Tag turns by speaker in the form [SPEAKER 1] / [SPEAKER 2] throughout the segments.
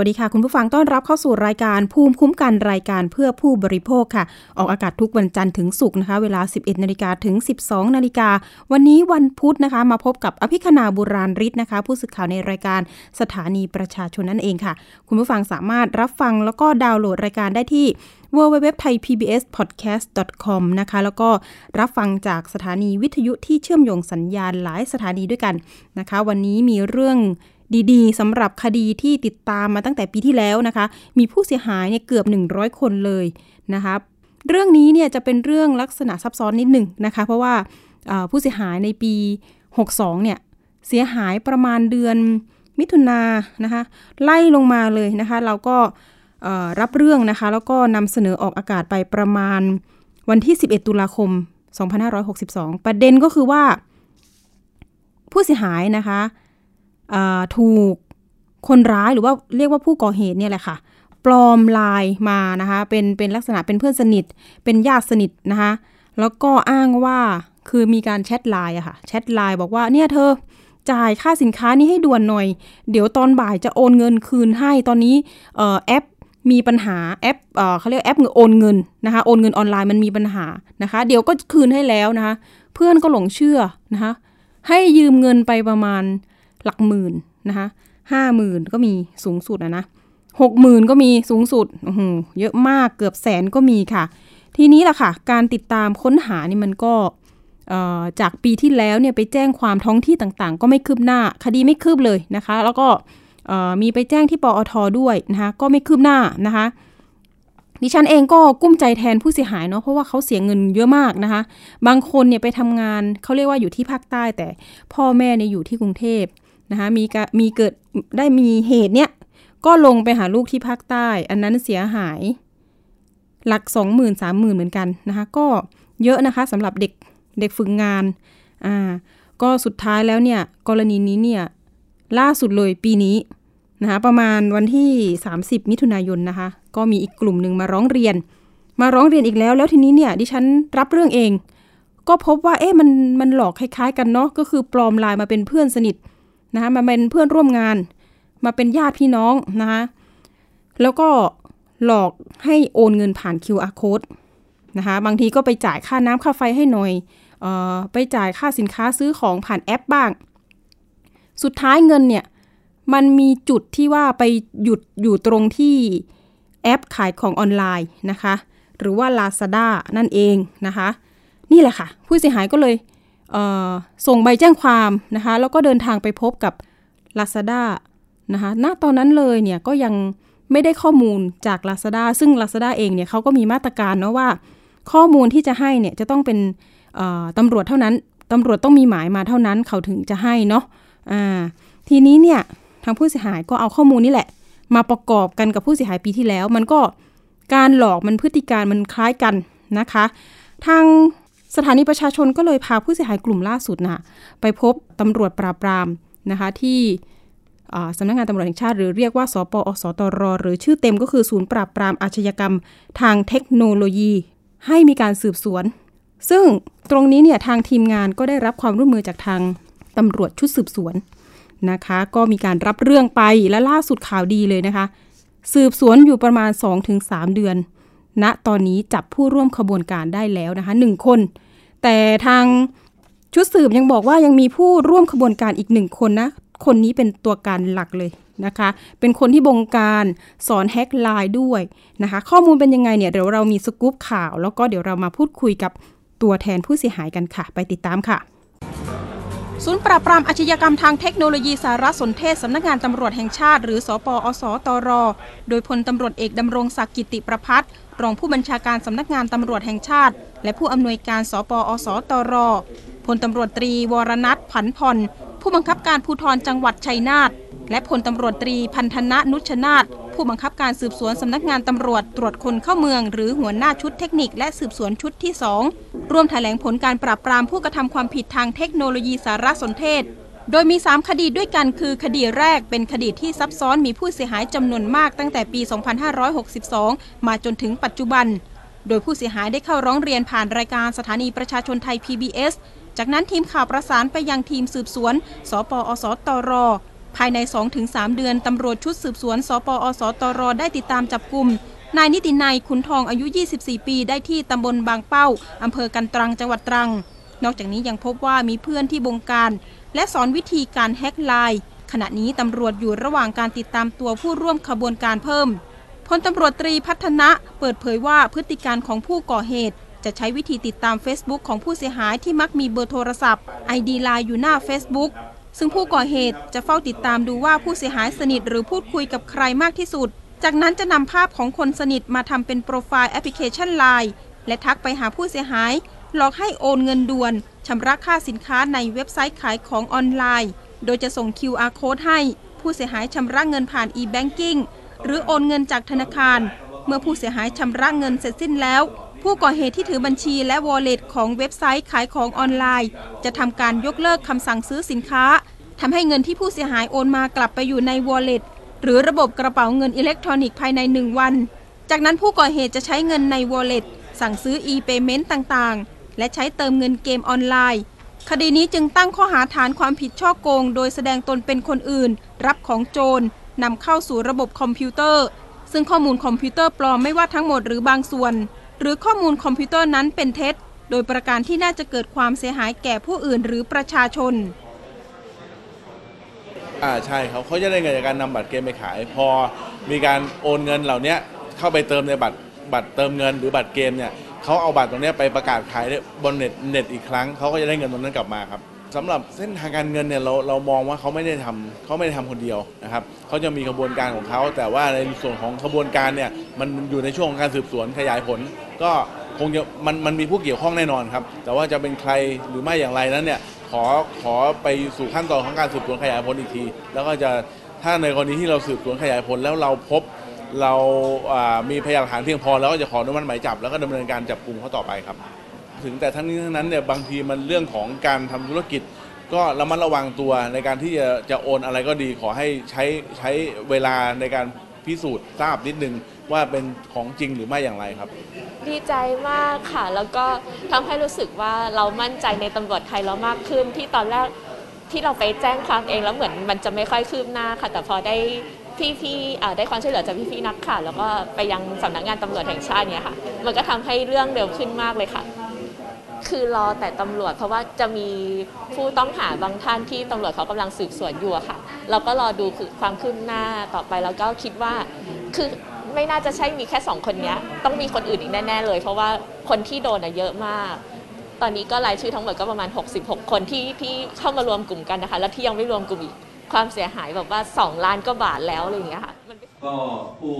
[SPEAKER 1] วัสดีค่ะ คุณผู้ฟังต้อนรับเข้าสู่รายการภูมิคุ้มกันรายการเพื่อผู้บริโภคค่ะ ออกอากาศทุกวันจันทร์ถึงศุกร์นะคะ เวลา 11นาฬิกาถึง 12นาฬิกาวันนี้วันพุธนะคะ มาพบกับอภิคณาบุราริศนะคะ ผู้สื่อข่าวในรายการสถานีประชาชนนั่นเองค่ะ คุณผู้ฟังสามารถรับฟังแล้วก็ดาวน์โหลดรายการได้ที่ www.thaipbspodcast.com นะคะ แล้วก็รับฟังจากสถานีวิทยุที่เชื่อมโยงสัญญาณหลายสถานีด้วยกันนะคะ วันนี้มีเรื่อง ดีๆสำหรับคดีที่ติดตามมาตั้งแต่ปีที่แล้วนะคะ มีผู้เสียหายเนี่ยเกือบ 100 คนเลยนะคะเรื่องนี้เนี่ยจะเป็นเรื่องลักษณะซับซ้อนนิดหนึ่งนะคะ เพราะว่าผู้เสียหายในปี 62 เนี่ยเสียหายประมาณเดือนมิถุนานะคะไล่ลงมาเลยนะคะ เราก็รับเรื่องนะคะ แล้วก็นำเสนอออกอากาศไปประมาณวันที่ 11 ตุลาคม 2562 ประเด็นก็คือว่า ผู้เสียหายนะคะ ถูกคนร้ายหรือว่าเรียกว่าผู้ก่อเหตุเนี่ยแหละค่ะ ปลอมลายมานะคะเป็นเป็นลักษณะเป็นเพื่อนสนิท เป็นญาติสนิทนะคะแล้วก็อ้างว่าคือมีการแชทไลน์อะค่ะแชทไลน์บอกว่าเนี่ยเธอจ่ายค่าสินค้านี้ให้ด่วนหน่อย เดี๋ยวตอนบ่ายจะโอนเงินคืนให้ตอนนี้แอปมีปัญหาแอปเขาเรียกแอปโอนเงินนะคะโอนเงินออนไลน์มันมีปัญหานะคะ เดี๋ยวก็คืนให้แล้วนะคะ เพื่อนก็หลงเชื่อนะคะให้ยืมเงินไปประมาณ หลักหมื่นนะคะห้าหมื่นก็มีสูงสุดนะนะหกหมื่นก็มีสูงสุดโอ้โหเยอะมากเกือบแสนก็มีค่ะ ทีนี้ล่ะค่ะ การติดตามค้นหานี่มันก็จากปีที่แล้วเนี่ยไปแจ้งความท้องที่ต่างๆ ก็ไม่คืบหน้า คดีไม่คืบเลยนะคะ แล้วก็มีไปแจ้งที่ปอทด้วยนะคะก็ไม่คืบหน้านะคะดิฉันเองก็กุ้มใจแทนผู้เสียหายเนาะเพราะว่าเขาเสียเงินเยอะมากนะคะ บางคนเนี่ยไปทำงานเขาเรียกว่าอยู่ที่ภาคใต้แต่พ่อแม่เนี่ยอยู่ที่กรุงเทพ นะคะมีมีเกิดได้มีเหตุเนี้ยก็ลงไปหาลูกที่ภาคใต้ อันนั้นเสียหายหลักสองหมื่นสามหมื่นเหมือนกันนะคะ ก็เยอะนะคะสำหรับเด็กเด็กฝึกงงานอ่าก็สุดท้ายแล้วเนี่ยกรณีนี้เนี่ยล่าสุดเลยปีนี้นะคะประมาณวันที่ 30 มิถุนายนนะคะ ก็มีอีกกลุ่มหนึ่งมาร้องเรียน มาร้องเรียนอีกแล้ว แล้วทีนี้เนี่ยดิฉันรับเรื่องเอง ก็พบว่าเอ๊ะมันมันหลอกคล้ายๆ กันเนาะก็คือปลอมลายมาเป็นเพื่อนสนิท นะคะมาเป็นเพื่อนร่วมงาน มาเป็นญาติพี่น้องนะคะแล้วก็หลอกให้โอนเงินผ่าน QR code นะคะบางทีก็ไปจ่ายค่าน้ำค่าไฟให้หน่อยออไปจ่ายค่าสินค้าซื้อของผ่านแอปบ้าง สุดท้ายเงินเนี่ย มันมีจุดที่ว่าไปหยุดอยู่ตรงที่แอปขายของออนไลน์นะคะ หรือว่า Lazada นั่นเองนะคะ นี่แหละค่ะ ผู้เสียหายก็เลย ส่งใบแจ้งความนะคะแล้วก็เดินทางไปพบกับ Lazada นะคะณตอนนั้นเลยเนี่ยก็ยังไม่ได้ข้อมูลจาก Lazada ซึ่ง Lazada เองเนี่ยเขาก็มีมาตรการเนาะว่า ข้อมูลที่จะให้เนี่ยจะต้องเป็นตำรวจเท่านั้นตำรวจต้องมีหมายมาเท่านั้นเขาถึงจะให้เนาะะทีนี้เนี่ยทางผู้เสียหายก็เอาข้อมูลนี่แหละ มาประกอบกันกับผู้เสียหายปีที่แล้ว มันก็การหลอกมันพฤติการมันคล้ายกันนะคะ ทาง สถานีประชาชนก็เลยพาผู้เสียหายกลุ่มล่าสุดนะไปพบตำรวจปราบปรามนะคะที่สำนักงงานตำรวจแห่งชาติหรือเรียกว่า สปอสตร หรือชื่อเต็มก็คือศูนย์ปราบปรามอาชญากรรม ทางเทคโนโลยี ให้มีการสืบสวน ซึ่งตรงนี้เนี่ยทางทีมงานก็ได้รับความร่วมมือจากทางตำรวจชุดสืบสวนนะคะ ก็มีการรับเรื่องไปและล่าสุดข่าวดีเลยนะคะ สืบสวนอยู่ประมาณ 2-3 เดือน ณตอนนี้จับผู้ร่วมขบวนการได้แล้วนะคะหนึ่งคน แต่ทางชุดสืบยังบอกว่ายังมีผู้ร่วมขบวนการอีกหนึ่งคนนะ คนนี้เป็นตัวการหลักเลยนะคะ เป็นคนที่บงการสอนแฮกไลน์ด้วยนะคะ ข้อมูลเป็นยังไงเนี่ยเดี๋ยวเรามีสกู๊ปข่าว แล้วก็เดี๋ยวเรามาพูดคุยกับตัวแทนผู้เสียหายกันค่ะ ไปติดตามค่ะศูนย์ปราบปรามอาชญากรรมทางเทคโนโลยีสารสนเทศสำนักงานตำรวจแห่งชาติ หรือศปอส.ตร. โดยพลตำรวจเอกดำรงศักดิ์กิตติประภัสร์ รองผู้บัญชาการสำนักงานตำรวจแห่งชาติ และผู้อำนวยการศปอส.ตร.พลตำรวจตรีวรนัทผันพรผู้บังคับการภูธรจังหวัดชัยนาทและพลตำรวจตรีพันธนะนุชนารถผู้บังคับการสืบสวนสำนักงานตำรวจตรวจคนเข้าเมือง หรือหัวหน้าชุดเทคนิคและสืบสวนชุดที่ 2 ร่วมแถลงผลการปราบปรามผู้กระทำความผิดทางเทคโนโลยีสารสนเทศ โดยมี 3 คดีด้วยกันคือ คดีแรกเป็นคดีที่ซับซ้อนมีผู้เสียหายจำนวนมากตั้งแต่ปี 2562 มาจนถึงปัจจุบัน โดยผู้เสียหายได้เข้าร้องเรียนผ่านรายการสถานีประชาชนไทย PBS จากนั้นทีมข่าวประสานไปยังทีมสืบสวน สปอสตร ภายใน 2-3 เดือนตำรวจชุดสืบสวน สปอสตร ได้ติดตามจับกลุ่มนายนิตินัยขุนทองอายุ 24 ปี ได้ที่ตำบลบางเป้า อำเภอกันตรัง จังหวัดตรัง นอกจากนี้ยังพบว่ามีเพื่อนที่บงการ และสอนวิธีการแฮ็กไลน์ขณะนี้ตำรวจอยู่ระหว่างการติดตามตัวผู้ร่วมขบวนการเพิ่มพลตำรวจตรีพัฒนะเปิดเผยว่าพฤติการของผู้ก่อเหตุ จะใช้วิธีติดตาม Facebook ของผู้เสียหายที่มักมีเบอร์โทรศัพท์ ID ไลน์อยู่หน้า Facebook ซึ่งผู้ก่อเหตุจะเฝ้าติดตามดูว่าผู้เสียหายสนิทหรือพูดคุยกับใครมากที่สุด จากนั้นจะนำภาพของคนสนิทมาทำเป็นโปรไฟล์แอปพลิเคชัน Line และทักไปหาผู้เสียหาย หลอกให้โอนเงินด่วนชำระค่าสินค้าในเว็บไซต์ขายของออนไลน์ โดยจะส่ง QR code ให้ผู้เสียหายชำระเงินผ่าน e-banking หรือโอนเงินจากธนาคาร เมื่อผู้เสียหายชำระเงินเสร็จสิ้นแล้ว ผู้ก่อเหตุที่ถือบัญชีและ wallet ของเว็บไซต์ขายของออนไลน์ จะทำการยกเลิกคำสั่งซื้อสินค้าทำให้เงินที่ผู้เสียหายโอนมากลับไปอยู่ใน wallet หรือระบบกระเป๋าเงินอิเล็กทรอนิกส์ภายใน 1 วัน จากนั้นผู้ก่อเหตุจะใช้เงินใน wallet สั่งซื้อ e-payment ต่างๆ และใช้เติมเงินเกมออนไลน์ คดีนี้จึงตั้งข้อหาฐานความผิดฉ้อโกง โดยแสดงตนเป็นคนอื่น รับของโจรนำเข้าสู่ระบบคอมพิวเตอร์ ซึ่งข้อมูลคอมพิวเตอร์ปลอมไม่ว่าทั้งหมดหรือบางส่วน หรือข้อมูลคอมพิวเตอร์นั้นเป็นเท็จ โดยประการที่น่าจะเกิดความเสียหายแก่ผู้อื่นหรือประชาชน
[SPEAKER 2] อ่าใช่ครับเขาจะได้เงินจากการนำบัตรเกมไปขาย พอมีการโอนเงินเหล่านี้เข้าไปเติมในบัตรบัตรเติมเงินหรือบัตรเกมเนี่ย เขาเอาบัตรตรงนี้ไปประกาศขายบนเน็ตเน็ตอีกครั้งเขาก็จะได้เงินตรงนั้นกลับมาครับสำหรับเส้นทางการเงินเนี่ยเราเรามองว่าเขาไม่ได้ทำเขาไม่ได้ทำคนเดียวนะครับเขาจะมีกระบวนการของเขาแต่ว่าในส่วนของกระบวนการเนี่ยมันอยู่ในช่วงของการสืบสวนขยายผล ก็คงจะมันมันมีผู้เกี่ยวข้องแน่นอนครับแต่ว่าจะเป็นใครหรือไม่อย่างไรนั้นเนี่ยขอขอไปสู่ขั้นตอนของการสืบสวนขยายผลอีกที แล้วก็จะถ้าในกรณีที่เราสืบสวนขยายผลแล้วเราพบ เรามีพยานหลักฐานเพียงพอแล้วก็จะขออนุมัติหมายจับ แล้วก็ดำเนินการจับกลุ่มเขาต่อไปครับ ถึงแต่ทั้งนี้ทั้งนั้นเนี่ยบางทีมันเรื่องของการทำธุรกิจ ก็ระมัดระวังตัวในการที่จะจะโอนอะไรก็ดีขอให้ใช้ใช้เวลาในการพิสูจน์ทราบนิดนึงว่าเป็นของจริงหรือไม่อย่างไรครับ
[SPEAKER 3] ดีใจมากค่ะ แล้วก็ทำให้รู้สึกว่าเรามั่นใจในตำรวจไทยเรามากขึ้นที่ตอนแรกที่เราไปแจ้งความเองแล้วเหมือนมันจะไม่ค่อยคืบหน้าค่ะ แต่พอได้ พี่ๆได้ความช่วยเหลือจากพี่ๆนักข่าวแล้วก็ไปยังสำนักงานตำรวจแห่งชาติเนี่ยค่ะ มันก็ทำให้เรื่องเร็วขึ้นมากเลยค่ะ คือรอแต่ตำรวจเพราะว่าจะมีผู้ต้องหาบางท่านที่ตำรวจเขากำลังสืบสวนอยู่ค่ะ เราก็รอดูคือความคืบหน้าต่อไปแล้วก็คิดว่าคือไม่น่าจะใช่มีแค่สองคนนี้ต้องมีคนอื่นอีกแน่ๆเลย เพราะว่าคนที่โดนอะเยอะมาก ตอนนี้ก็รายชื่อทั้งหมดก็ประมาณ 66 คนที่ที่เข้ามารวมกลุ่มกันนะคะ แล้วที่ยังไม่รวมกลุ่มอีก ความเสียหายแบบว่า 2 ล้านก็บาทแล้วอะไรอย่างเงี้ยค่ะก็
[SPEAKER 1] ผู้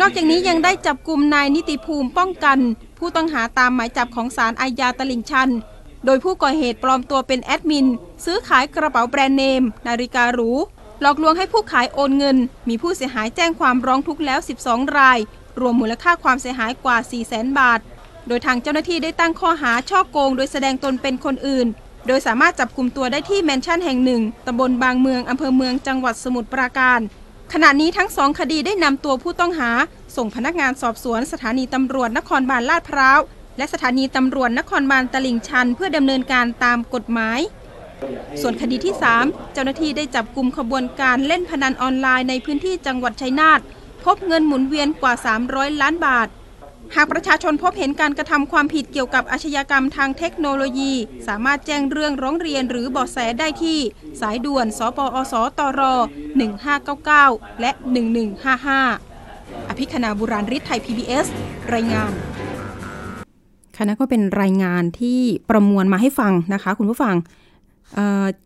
[SPEAKER 1] นอกจากนี้ยังได้จับกลุ่มนายนิติภูมิป้องกัน ผู้ต้องหาตามหมายจับของศาลอาญาตลิ่งชัน โดยผู้ก่อเหตุปลอมตัวเป็นแอดมิน ซื้อขายกระเป๋าแบรนด์เนม นาฬิกาหรู หลอกลวงให้ผู้ขายโอนเงิน มีผู้เสียหายแจ้งความร้องทุกข์แล้ว 12 ราย รวมมูลค่าความเสียหายกว่า 4 0 0 0 0 0 บาท โดยทางเจ้าหน้าที่ได้ตั้งข้อหาช่อโกง โดยแสดงตนเป็นคนอื่น โดยสามารถจับกลุ่มตัวได้ที่แมนชั่นแห่งหนึ่งตำบลบางเมืองอำเภอเมืองจังหวัดสมุทรปราการ ขณะนี้ทั้งสองคดีได้นำตัวผู้ต้องหา ส่งพนักงานสอบสวนสถานีตำรวจนครบาลลาดพร้าว และสถานีตำรวจนครบาลตลิ่งชัน เพื่อดำเนินการตามกฎหมาย ส่วนคดีที่ 3 เจ้าหน้าที่ได้จับกลุ่มขบวนการเล่นพนันออนไลน์ในพื้นที่จังหวัดชัยนาทพบเงินหมุนเวียนกว่า 300 ล้านบาท หากประชาชนพบเห็นการกระทำความผิดเกี่ยวกับอาชญากรรมทางเทคโนโลยี สามารถแจ้งเรื่องร้องเรียนหรือเบาะแสได้ที่ สายด่วน สปอสตร 1599 และ 1155 อภิคณาบุราริศไทย PBS รายงานคณะก็เป็นรายงานที่ประมวลมาให้ฟังนะคะ คุณผู้ฟัง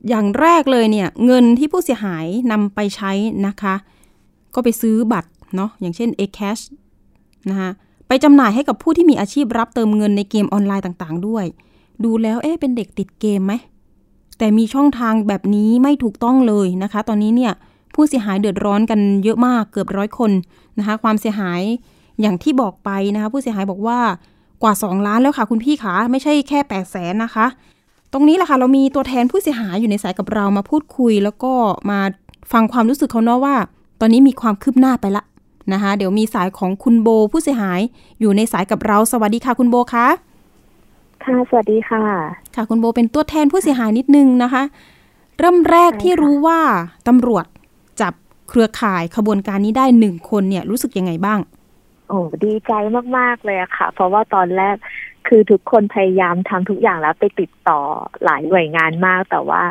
[SPEAKER 1] อย่างแรกเลยเนี่ยเงินที่ผู้เสียหายนำไปใช้นะคะ ก็ไปซื้อบัตรเนาะอย่างเช่น a-cash นะคะ ไปจำหน่ายให้กับผู้ที่มีอาชีพรับเติมเงินในเกมออนไลน์ต่างๆ ด้วย ดูแล้วเอ๊ะเป็นเด็กติดเกมไหมแต่มีช่องทางแบบนี้ไม่ถูกต้องเลยนะคะ ตอนนี้เนี่ยผู้เสียหายเดือดร้อนกันเยอะมากเกือบร้อยคนนะคะ ความเสียหายอย่างที่บอกไปนะคะ ผู้เสียหายบอกว่ากว่า 2 ล้านแล้วค่ะคุณพี่ขาไม่ใช่แค่8แสนนะคะ ตรงนี้แหละค่ะเรามีตัวแทนผู้เสียหายอยู่ในสายกับเรามาพูดคุย แล้วก็มาฟังความรู้สึกเขาเนาะว่า ตอนนี้มีความคืบหน้าไปละ นะคะ เดี๋ยวมีสายของคุณโบผู้เสียหาย อยู่ในสายกับเราสวัสดีค่ะคุณโบคะ
[SPEAKER 4] ค่ะสวัสดีค่ะ
[SPEAKER 1] ค่ะคุณโบเป็นตัวแทนผู้เสียหายนิดนึงนะคะ เริ่มแรก
[SPEAKER 4] ใช่ค่ะ
[SPEAKER 1] ที่รู้ว่าตำรวจจับเครือข่ายขบวนการนี้ได้หนึ่งคนเนี่ยรู้สึกยังไงบ้าง
[SPEAKER 4] โอ้ดีใจมาก ๆ เลยอะค่ะ เพราะว่าตอนแรกคือทุกคนพยายามทำทุกอย่างแล้วไปติดต่อหลายหน่วยงานมาก แต่ว่า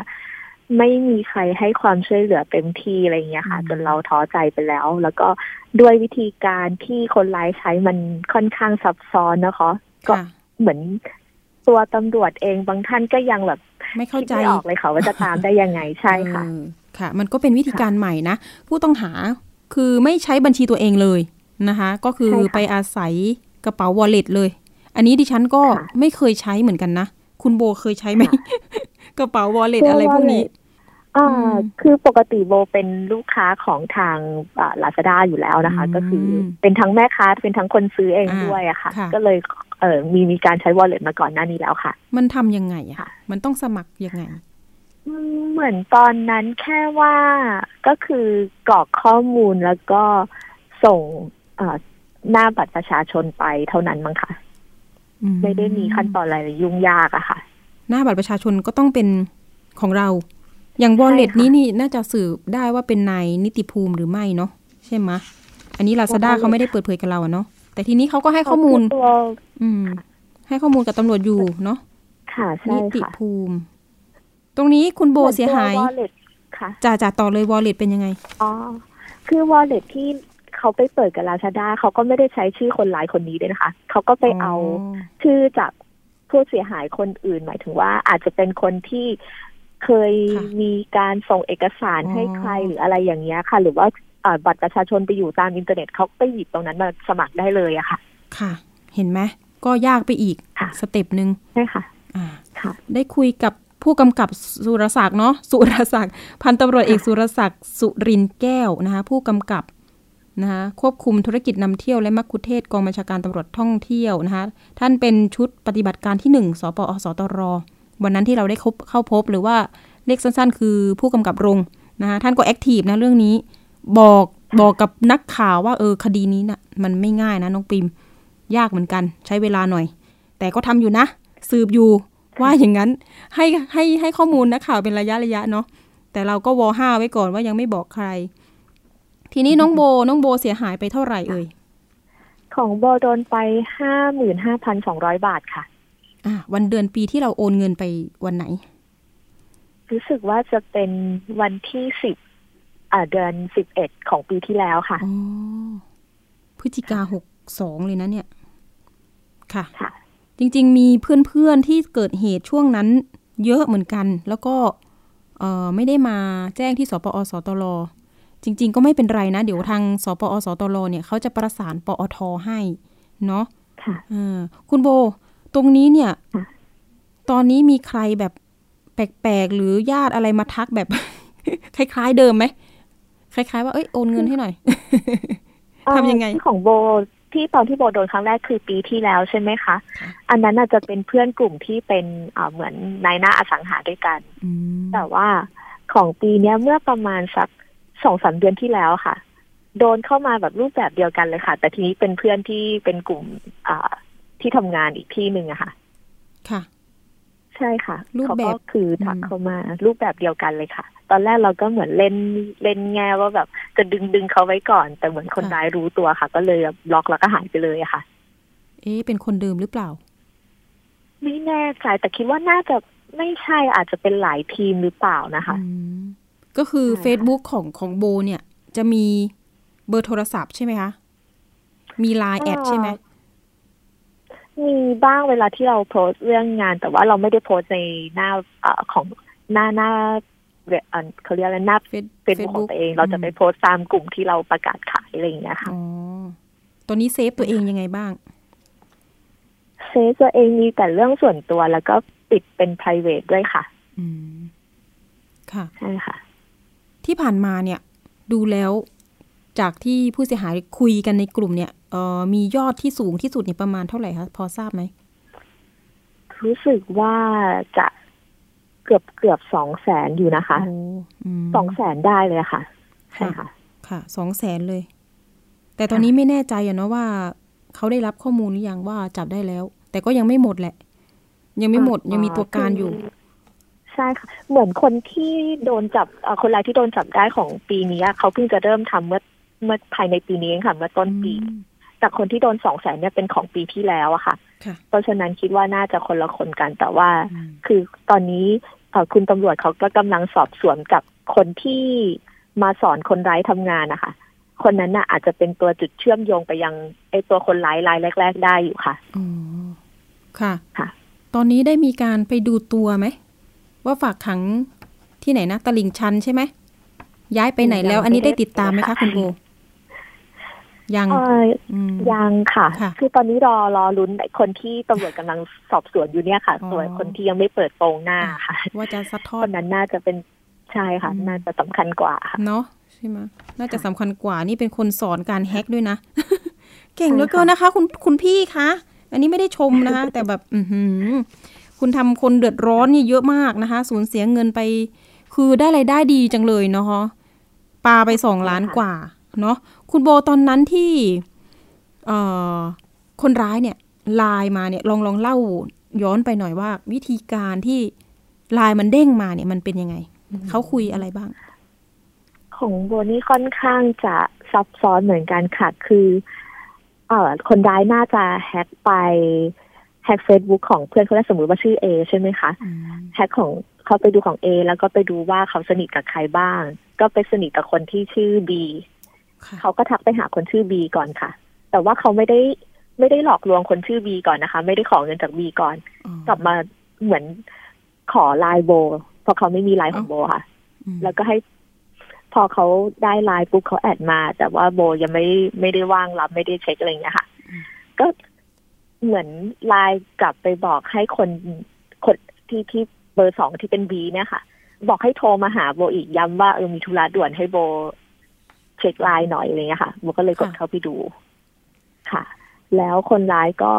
[SPEAKER 4] ไม่มีใครให้ความช่วยเหลือเต็มที่อะไรอย่างเงี้ยค่ะ
[SPEAKER 1] อืม
[SPEAKER 4] จนเราท้อใจไปแล้ว แล้วก็ด้วยวิธีการที่คนร้ายใช้มันค่อนข้างซับซ้อนนะคะ ก็
[SPEAKER 1] ค่ะ
[SPEAKER 4] เหมือนตัวตำรวจเองบางท่านก็ยังแบบ
[SPEAKER 1] ไม่เข้า
[SPEAKER 4] คิด
[SPEAKER 1] ใจ
[SPEAKER 4] ไม่ออกเลยค่ะว่าจะตามได้ยังไงใช่ค่ะ
[SPEAKER 1] เออค่ะ มันก็เป็นวิธีการใหม่นะ ผู้ต้องหาคือไม่ใช้บัญชีตัวเองเลยนะคะ ก็คือ
[SPEAKER 4] ใช่ค่ะ
[SPEAKER 1] ไปอาศัยกระเป๋าวอลเล็ตเลย อันนี้ดิฉันก็
[SPEAKER 4] ค่ะ
[SPEAKER 1] ไม่เคยใช้เหมือนกันนะ คุณโบเคยใช้ไหม กระเป๋าวอลเล็ต
[SPEAKER 4] ตัว
[SPEAKER 1] อะไรพวกนี้
[SPEAKER 4] wallet อ่า
[SPEAKER 1] อืม
[SPEAKER 4] คือปกติโบเป็นลูกค้าของทางลาซาด้าอยู่แล้วนะคะ
[SPEAKER 1] อืม
[SPEAKER 4] ก็คือเป็นทั้งแม่ค้าเป็นทั้งคนซื้อเอง
[SPEAKER 1] อ่า
[SPEAKER 4] ด้วยอะค่ะ
[SPEAKER 1] ค่ะ
[SPEAKER 4] ก็เลยเออมีมีการใช้ wallet มาก่อนหน้านี้แล้วค่ะ
[SPEAKER 1] มันทำยังไงอะ
[SPEAKER 4] ค่ะ
[SPEAKER 1] มันต้องสมัครยังไง
[SPEAKER 4] อืมเหมือนตอนนั้นแค่ว่าก็คือกรอกข้อมูลแล้วก็ส่งเอ่อหน้าบัตรประชาชนไปเท่านั้นมั้งค่ะ ไม่ได้มีขั้นตอนอะไรยุ่งยากอะค่ะ
[SPEAKER 1] หน้าบัตรประชาชนก็ต้องเป็นของเรา อย่างวอลเล็ต
[SPEAKER 4] ใช่ค่ะ
[SPEAKER 1] นี้นี่น่าจะสืบได้ว่าเป็นนายนิติภูมิหรือไม่เนาะใช่ไหมะอันนี้ลาซาด้า
[SPEAKER 4] wallet
[SPEAKER 1] เขาไม่ได้เปิดเผยกับเราอะเนาะแต่ทีนี้เขาก็ให้ข้อมูล
[SPEAKER 4] คือตัว
[SPEAKER 1] อืม ให้ข้อมูลกับตำรวจอยู่เนาะ
[SPEAKER 4] ค่ะใช่
[SPEAKER 1] นิติ
[SPEAKER 4] ค่ะ
[SPEAKER 1] ภูมิ ตรงนี้คุณโบเสียหาย
[SPEAKER 4] หมือนตัว wallet ค่ะ
[SPEAKER 1] จ่าจ่าต่อเลยวอลเล็ตเป็นยังไง
[SPEAKER 4] อ๋อคือ wallet ที่เขาไปเปิดกับลาชาด้าเขาก็ไม่ได้ใช้ชื่อคนร้ายคนนี้ด้วยนะคะ เขาก็ไปเอาชื่อจาก ผู้เสียหายคนอื่น หมายถึงว่าอาจจะเป็นคนที่เคย
[SPEAKER 1] ค่ะ
[SPEAKER 4] มีการส่งเอกสาร
[SPEAKER 1] อ๋อ
[SPEAKER 4] ให้ใครหรืออะไรอย่างเงี้ยค่ะ หรือว่าอ่าบัตรประชาชนไปอยู่ตามอินเทอร์เน็ตเขาก็ไปหยิบตรงนั้นมาสมัครได้เลยอะค่ะ
[SPEAKER 1] ค่ะ เห็นไหมก็ยากไปอีก
[SPEAKER 4] ค่ะ
[SPEAKER 1] step หนึ่ง
[SPEAKER 4] ใช่ค่ะ
[SPEAKER 1] อ่า
[SPEAKER 4] ค่ะ
[SPEAKER 1] ได้คุยกับผู้กำกับสุรศักดิ์เนาะสุรศักดิ์พันตำรวจเอกสุรศักดิ์สุรินทร์แก้วนะคะผู้กำกับ นะคะควบคุมธุรกิจนำเที่ยวและมัคคุเทศก์กองบัญชาการตำรวจท่องเที่ยวนะคะท่านเป็นชุดปฏิบัติการที่หนึ่งสปอสตร วันนั้นที่เราได้เข้าพบหรือว่าเรียกสั้นๆ คือผู้กำกับโรงนะคะท่านก็แอคทีฟนะเรื่องนี้ บอกบอกกับนักข่าวว่าเออคดีนี้นะ่ะมันไม่ง่ายนะน้องปิมยากเหมือนกัน ใช้เวลาหน่อย แต่ก็ทำอยู่นะ สืบอยู่ว่าอย่างนั้นให้ให้ให้ข้อมูลนักข่าวเป็นระยะระยะเนาะแต่เราก็วอห้าไว้ก่อนว่ายังไม่บอกใคร ทีนี้น้องโบน้องโบเสียหายไปเท่าไหร่เอ่ย
[SPEAKER 4] ของโบโดนไปห้าหมื่นห้าพันสองร้อยบาทค่ะ
[SPEAKER 1] อะวันเดือนปีที่เราโอนเงินไปวันไหน
[SPEAKER 4] รู้สึกว่าจะเป็นวันที่สิบอ่าเดือนสิบเอ็ดของปีที่แล้วค่ะ
[SPEAKER 1] อ๋อพฤศจิกาหกสองเลยนะเนี่ย ค่ะ
[SPEAKER 4] ค่ะ
[SPEAKER 1] จริง ๆ มีเพื่อนๆที่เกิดเหตุช่วงนั้น เยอะเหมือนกัน แล้วก็เอ่อไม่ได้มาแจ้งที่สปอสตร จริง ๆ ก็ไม่เป็นไรนะ เดี๋ยวทางสปอสตรเนี่ยเขาจะประสานปอทให้เนาะ
[SPEAKER 4] ค่ะ
[SPEAKER 1] อ่าคุณโบ ตรงนี้เนี่ย
[SPEAKER 4] ค่ะ
[SPEAKER 1] ตอนนี้มีใครแบบแปลกๆ หรือญาติอะไรมาทักแบบ คล้ายๆเดิมไหมคล้ายๆว่าเอ้ยโอนเงินให้หน่อยทำยังไง
[SPEAKER 4] เอ่อที่ของโบที่ตอนที่โบโดนครั้งแรกคือปีที่แล้วใช่ไหมคะ
[SPEAKER 1] ค่ะ
[SPEAKER 4] อันนั้นอาจจะเป็นเพื่อนกลุ่มที่เป็นอ่าเหมือนนายหน้าอสังหาด้วยกัน
[SPEAKER 1] อืม
[SPEAKER 4] แต่ว่าของปีเนี้ยเมื่อประมาณสัก สองสามเดือนที่แล้วค่ะ โดนเข้ามาแบบรูปแบบเดียวกันเลยค่ะ แต่ทีนี้เป็นเพื่อนที่เป็นกลุ่มอ่าที่ทำงานอีกที่หนึ่งอะค่ะ
[SPEAKER 1] ค่ะ
[SPEAKER 4] ใช่ค่ะ
[SPEAKER 1] รูปแบบ
[SPEAKER 4] เขาก็คือทัก
[SPEAKER 1] อืม
[SPEAKER 4] เข้ามารูปแบบเดียวกันเลยค่ะ ตอนแรกเราก็เหมือนเล่นเล่นแง่ว่าแบบจะดึงดึงเขาไว้ก่อน แต่เหมือนคนร้ายรู้ตัวค่ะ ก็เลยบล็อกแล้วก็หายไปเลยอะค่ะ
[SPEAKER 1] เอ๊ะเป็นคนเดิมหรือเปล่า
[SPEAKER 4] ไม่แน่ใจแต่คิดว่าน่าจะไม่ใช่อาจจะเป็นหลายทีมหรือเปล่านะคะ
[SPEAKER 1] อืม ก็คือ
[SPEAKER 4] ใช่ค่ะ
[SPEAKER 1] Facebook ของของโบเนี่ย จะมีเบอร์โทรศัพท์ใช่ไหมคะ มีไลน์ add ใช่ไหม
[SPEAKER 4] มีบ้างเวลาที่เราโพสต์เรื่องงาน แต่ว่าเราไม่ได้โพสต์ในหน้าเอ่อของหน้าหน้าเอ่อเขาเรียกอะไรหน้า
[SPEAKER 1] เฟซ
[SPEAKER 4] เฟซบุ๊กของตัวเอง เราจะไปโพสต์ตามกลุ่มที่เราประกาศขายอะไรอย่างเงี้ยค่ะ
[SPEAKER 1] อ๋อตัวนี้เซฟตัวเองยังไงบ้าง
[SPEAKER 4] เซฟตัวเองมีแต่เรื่องส่วนตัวแล้วก็ปิดเป็น p r i v a t ด้วยค่ะ
[SPEAKER 1] อืม ค่ะ
[SPEAKER 4] ใช่ค่ะ
[SPEAKER 1] ที่ผ่านมาเนี่ยดูแล้วจากที่ผู้เสียหายคุยกันในกลุ่มเนี่ยเอ่อมียอดที่สูงที่สุดเนี่ยประมาณเท่าไหร่คะพอทราบไหม
[SPEAKER 4] รู้สึกว่าจะเกือบเกือบสองแสนอยู่นะคะ
[SPEAKER 1] โอ้ม
[SPEAKER 4] สองแสนได้เลยค่ะ ใช่ค่ะ
[SPEAKER 1] ค่ะสองแสนเลย แต่ตอนนี้ไม่แน่ใจอะเนาะว่า เขาได้รับข้อมูลหรือยังว่าจับได้แล้ว แต่ก็ยังไม่หมดแหละ ยังไม่หมด
[SPEAKER 4] อ่า
[SPEAKER 1] ยังมีตัวการอยู่
[SPEAKER 4] ใช่ค่ะ เหมือนคนที่โดนจับเอ่อคนร้ายที่โดนจับได้ของปีนี้อะเขาเพิ่งจะเริ่มทำเมื่อเมื่อภายในปีนี้เองค่ะเมื่อต้นปี
[SPEAKER 1] อืม
[SPEAKER 4] แต่คนที่โดนสองแสนเนี่ยเป็นของปีที่แล้วอะค่ะ
[SPEAKER 1] ค่ะ
[SPEAKER 4] เพราะฉะนั้นคิดว่าน่าจะคนละคนกันแต่ว่า
[SPEAKER 1] อืม
[SPEAKER 4] คือตอนนี้เอ่อคุณตำรวจเขาก็กำลังสอบสวนกับคนที่มาสอนคนร้ายทำงานนะคะ คนนั้นน่ะอาจจะเป็นตัวจุดเชื่อมโยงไปยังไอตัวคนร้ายรายแรก ๆ ได้อยู่ค่ะ
[SPEAKER 1] อ๋อค่ะ
[SPEAKER 4] ค่ะ
[SPEAKER 1] ตอนนี้ได้มีการไปดูตัวไหม ว่าฝากขังที่ไหนนะตลิ่งชันใช่ไหมย้ายไปไหนแล้ว
[SPEAKER 4] ยังไม่
[SPEAKER 1] อันนี้ได้
[SPEAKER 4] ได้
[SPEAKER 1] ติดตามไหม
[SPEAKER 4] ค่ะ
[SPEAKER 1] คะคุณโบยัง
[SPEAKER 4] เอ่อ
[SPEAKER 1] อืม
[SPEAKER 4] ยังค่ะ
[SPEAKER 1] ค่ะ
[SPEAKER 4] คือตอนนี้รอรอลุ้นไอ้คนที่ตำรวจกำลังสอบสวนอยู่เนี่ยค่ะ
[SPEAKER 1] อ๋อ
[SPEAKER 4] ส่วนคนที่ยังไม่เปิดโปงหน้าค่ะ
[SPEAKER 1] ว่าจะซัดทอ
[SPEAKER 4] ค
[SPEAKER 1] ด
[SPEAKER 4] นนั้นน่าจะเป็นใช่ค่ะ
[SPEAKER 1] อืม
[SPEAKER 4] น่าจะสำคัญกว่าค่ะ
[SPEAKER 1] เนาะใช่ไหมน่าจะสำคัญกว่านี่เป็นคนสอนการแฮ็กด้วยนะ เก่งเหลือเกินนะคะ คุณคุณพี่คะอันนี้ไม่ได้ชมนะคะ แต่แบบ อือหือ คุณทำคนเดือดร้อนนี่เยอะมากนะคะ สูญเสียเงินไป คือได้ไรายได้ดีจังเลยเนาะปาไปสองล้านกว่า เนาะคุณโบตอนนั้นที่เอ่อคนร้ายเนี่ยไลน์มาเนี่ยลองลองเล่าย้อนไปหน่อยว่า วิธีการที่ไลน์มันเด้งมาเนี่ยมันเป็นยังไง เขาคุยอะไรบ้าง
[SPEAKER 4] ของโบนี่ค่อนข้างจะซับซ้อนเหมือนกันค่ะ คือ เอ่อคนร้ายน่าจะแฮ็กไป แฮ็กเฟซบุ๊กของเพื่อนคนแรกสมมติว่าชื่อเอใช่ไหมคะ
[SPEAKER 1] อืม
[SPEAKER 4] แฮ็กของเขาไปดูของเอแล้วก็ไปดูว่าเขาสนิทกับใครบ้าง ก็ไปสนิทกับคนที่ชื่อบี
[SPEAKER 1] ค่ะ
[SPEAKER 4] เขาก็ทักไปหาคนชื่อบีก่อนค่ะ แต่ว่าเขาไม่ได้ไม่ได้หลอกลวงคนชื่อบีก่อนนะคะ ไม่ได้ขอเงินจากบีก่อน
[SPEAKER 1] อ๋อก
[SPEAKER 4] ลับมาเหมือนขอไลน์โบเพราะเขาไม่มีไลน์ของโบค่ะ
[SPEAKER 1] อืม
[SPEAKER 4] แล้วก็ให้พอเขาได้ไลน์ปุ๊บเขา add มา แต่ว่าโบยังไม่ไม่ได้ว่างรับไม่ได้เช็คอะไรอย่างเงี้ยค่ะ ก็ เหมือนไลน์กลับไปบอกให้คนคนที่ที่เบอร์สองที่เป็นบีเนี่ยค่ะ บอกให้โทรมาหาโบอีกย้ำว่าเออมีธุระด่วนให้โบเช็คไลน์หน่อยอะไรเงี้ยค่ะโบก็เลยกด
[SPEAKER 1] ค่ะ
[SPEAKER 4] เข้าไปดู ค่ะ แล้วคนร้ายก็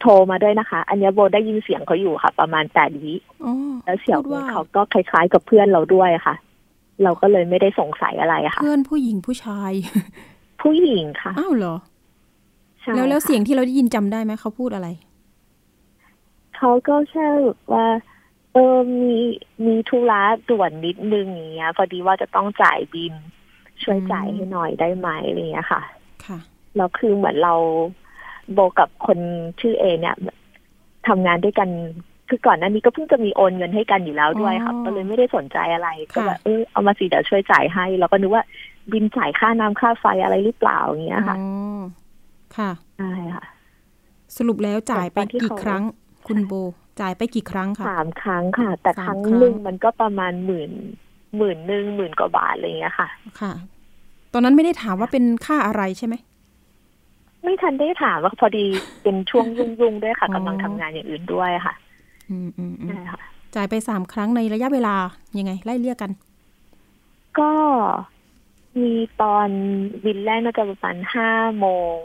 [SPEAKER 4] โทรมาด้วยนะคะ อันเนี้ยโบได้ยินเสียงเขาอยู่ค่ะ ประมาณแปดวิ
[SPEAKER 1] อ๋อ
[SPEAKER 4] แล้วเสียง
[SPEAKER 1] พูดว่า
[SPEAKER 4] เขาก็คล้ายๆกับเพื่อนเราด้วยค่ะ เราก็เลยไม่ได้สงสัยอะไรค่ะ
[SPEAKER 1] เพื่อนผู้หญิงผู้ชาย
[SPEAKER 4] ผู้หญิงค่ะ
[SPEAKER 1] อ้าวเหรอ
[SPEAKER 4] ใช่
[SPEAKER 1] แล้วแล้ว
[SPEAKER 4] ค่ะ
[SPEAKER 1] เสียงที่เราได้ยินจำได้ไหมเขาพูดอะไร
[SPEAKER 4] เขาก็แค่แบบว่า เออมีมีธุระด่วนนิดนึงอย่างเงี้ยพอดีว่าจะต้องจ่ายบิน ช่วย
[SPEAKER 1] อืม
[SPEAKER 4] จ่ายให้หน่อยได้ไหมอะไรเงี้ยค่ะ
[SPEAKER 1] ค่ะ
[SPEAKER 4] แล้วคือเหมือนเราโบกับคนชื่อเอ เนี่ยทำงานด้วยกันคือก่อนหน้านี้ก็เพิ่งจะมีโอนเงินให้กันอยู่แล้วด้วยค่ะ
[SPEAKER 1] อ๋อ
[SPEAKER 4] ก็เลยไม่ได้สนใจอะไรก็
[SPEAKER 1] ค่ะ
[SPEAKER 4] แบบเออเอามาสิเดี๋ยวช่วยจ่ายให้ แล้วก็นึกว่าบินจ่ายค่าน้ำค่าไฟอะไรหรือเปล่าอย่างเงี้ยค่ะ
[SPEAKER 1] อ๋อ ค่ะ
[SPEAKER 4] ใช่ค่ะ
[SPEAKER 1] สรุปแล้วจ่ายไป
[SPEAKER 4] ตอนที่
[SPEAKER 1] กี่
[SPEAKER 4] เขา
[SPEAKER 1] ครั้ง คุณโบ จ่ายไปกี่ครั้งคะ
[SPEAKER 4] สามครั้งค่ะ แต่
[SPEAKER 1] สาม
[SPEAKER 4] ครั้ง
[SPEAKER 1] ครั้ง
[SPEAKER 4] หนึ่งมันก็ประมาณหมื่นหมื่นหนึ่งหมื่นกว่าบาทอะไรเงี้ยค่ะ
[SPEAKER 1] ค่ะ ตอนนั้นไม่ได้ถามว่าเป็นค่าอะไรใช่ไหม
[SPEAKER 4] ไม่ทันได้ถามว่าพอดีเป็นช่วงยุ่งๆด้วยค่ะ
[SPEAKER 1] อ๋อ
[SPEAKER 4] กำลังทำงานอย่างอื่นด้วยค่ะ
[SPEAKER 1] อืมอืมอืม
[SPEAKER 4] ใช่ค่ะ
[SPEAKER 1] จ่ายไปสามครั้งในระยะเวลายังไง ไล่เรียกกัน
[SPEAKER 4] ก็มีตอนบินแรกน่าจะประมาณห้าโมง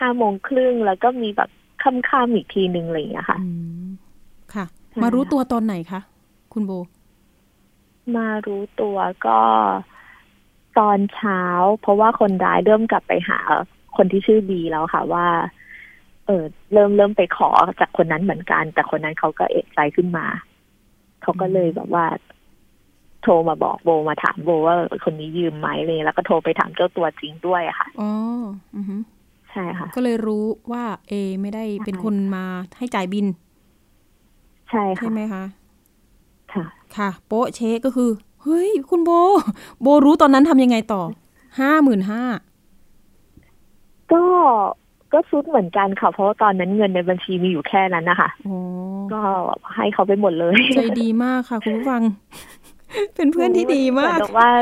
[SPEAKER 4] ห้าโมงครึ่งแล้วก็มีแบบค่ำๆอีกทีหนึ่งอะไรอย่างเงี้ยค่ะ
[SPEAKER 1] อืมค่ะ
[SPEAKER 4] ใช่
[SPEAKER 1] มารู้
[SPEAKER 4] ค่ะ
[SPEAKER 1] ตัวตอนไหนคะคุณโบ
[SPEAKER 4] มารู้ตัวก็ตอนเช้า เพราะว่าคนร้ายเริ่มกลับไปหาคนที่ชื่อบีแล้วค่ะว่า เออเริ่มเริ่มไปขอจากคนนั้นเหมือนกัน แต่คนนั้นเขาก็เอกใจขึ้นมา เขาก็เลยแบบว่า โทรมาบอกโบมาถามโบว่าคนนี้ยืมไหมอะไรเลยแล้วก็โทรไปถามเจ้าตัวจริงด้วยอะค่ะ
[SPEAKER 1] อ๋ออือหือ
[SPEAKER 4] ใช่ค่ะ
[SPEAKER 1] ก็เลยรู้ว่าเอ ไม่ได้เป็นคนมาให้จ่ายบิน
[SPEAKER 4] ใช่
[SPEAKER 1] ใช่
[SPEAKER 4] ค่ะ
[SPEAKER 1] ไหมคะ
[SPEAKER 4] ค่ะ
[SPEAKER 1] ค่ะ โป๊ะเชะก็คือ เฮ้ย คุณโบ โบรู้ตอนนั้นทำยังไงต่อ ห้าหมื่นห้า
[SPEAKER 4] ก็ก็ซุดเหมือนกันค่ะ เพราะว่าตอนนั้นเงินในบัญชีมีอยู่แค่นั้นนะคะ
[SPEAKER 1] โอ้
[SPEAKER 4] ก็ให้เขาไปหมดเลย
[SPEAKER 1] ใจดีมากค่ะ คุณผู้ฟัง เป็นเพื่อนที่ดีมาก
[SPEAKER 4] เหอนกับว่าา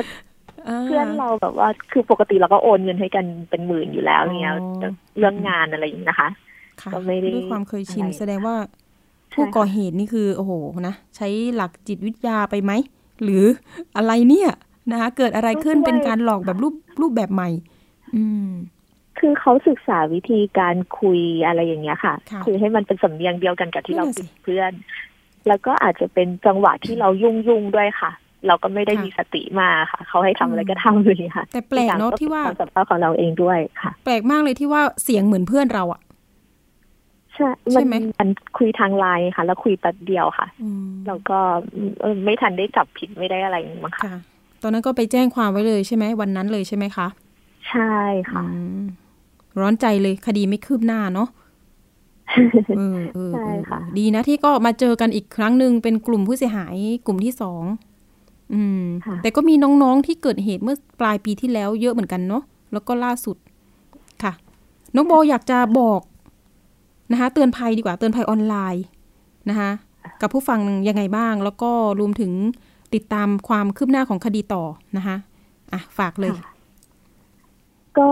[SPEAKER 4] เพื่อนเราแบบว่าคือปกติเราก็โอนเงินให้กันเป็นหมื่นอยู่แล้วเนี้ย
[SPEAKER 1] อ๋อ
[SPEAKER 4] เรื่องงานอะไรอย่างนี้นะคะ
[SPEAKER 1] ค่ะ
[SPEAKER 4] ก็ไม่ได้
[SPEAKER 1] ด้วยความเคยชิน
[SPEAKER 4] อะไร
[SPEAKER 1] แสดงว่า
[SPEAKER 4] ใช่
[SPEAKER 1] ผู้
[SPEAKER 4] ค่ะ
[SPEAKER 1] ก่อเหตุนี่คือโอ้โหนะใช้หลักจิตวิทยาไปไหม หรืออะไรเนี่ยนะคะเกิดอะไรขึ้นเป็นการหลอกแบบรูปรูปแบบใหม่ อืม
[SPEAKER 4] คือเขาศึกษาวิธีการคุยอะไรอย่างเงี้ยค่ะ
[SPEAKER 1] ค่ะ
[SPEAKER 4] คุยให้มันเป็นสำเนียงเดียวกันกับที่เรา
[SPEAKER 1] นั่นน่ะสิ
[SPEAKER 4] คุยกับเพื่อน แล้วก็อาจจะเป็นจังหวะที่เรายุ่งยุ่งๆด้วยค่ะ เราก็ไม่ได้
[SPEAKER 1] ค่ะ
[SPEAKER 4] มีสติมาค่ะ เขาให้ทำอะไรก็ทำเลยค่ะ
[SPEAKER 1] แต่แปลกเนอะที่ว่า
[SPEAKER 4] ความสัมพันธ์ของเราเองด้วยค่ะ
[SPEAKER 1] แปลกมากเลยที่ว่าเสียงเหมือนเพื่อนเราอะ
[SPEAKER 4] ใช่
[SPEAKER 1] ใช่ไหม
[SPEAKER 4] มันมันคุยทางไลน์ค่ะ แล้วคุยแป๊บเดียวค่ะ
[SPEAKER 1] อืม
[SPEAKER 4] แล้วก็เออไม่ทันได้จับผิดไม่ได้อะไรมั้งค่ะ
[SPEAKER 1] ค่ะตอนนั้นก็ไปแจ้งความไว้เลยใช่ไหมวันนั้นเลยใช่ไหมคะ
[SPEAKER 4] ใช่ค่ะ
[SPEAKER 1] อืมร้อนใจเลยคดีไม่คืบหน้าเนาะเออเออ
[SPEAKER 4] ใช่
[SPEAKER 1] เออ
[SPEAKER 4] ค่ะ
[SPEAKER 1] ดีนะที่ก็มาเจอกันอีกครั้งหนึ่งเป็นกลุ่มผู้เสียหายกลุ่มที่สอง อืม
[SPEAKER 4] ค่ะ
[SPEAKER 1] แต่ก็มีน้องๆที่เกิดเหตุเมื่อปลายปีที่แล้วเยอะเหมือนกันเนาะแล้วก็ล่าสุดค่ะ น้องโบอยากจะบอกนะคะ เตือนภัยดีกว่าเตือนภัยออนไลน์นะคะกับผู้ฟังยังไงบ้าง แล้วก็รวมถึงติดตามความคืบหน้าของคดีต่อนะคะอะฝากเลย
[SPEAKER 4] ค่ะก็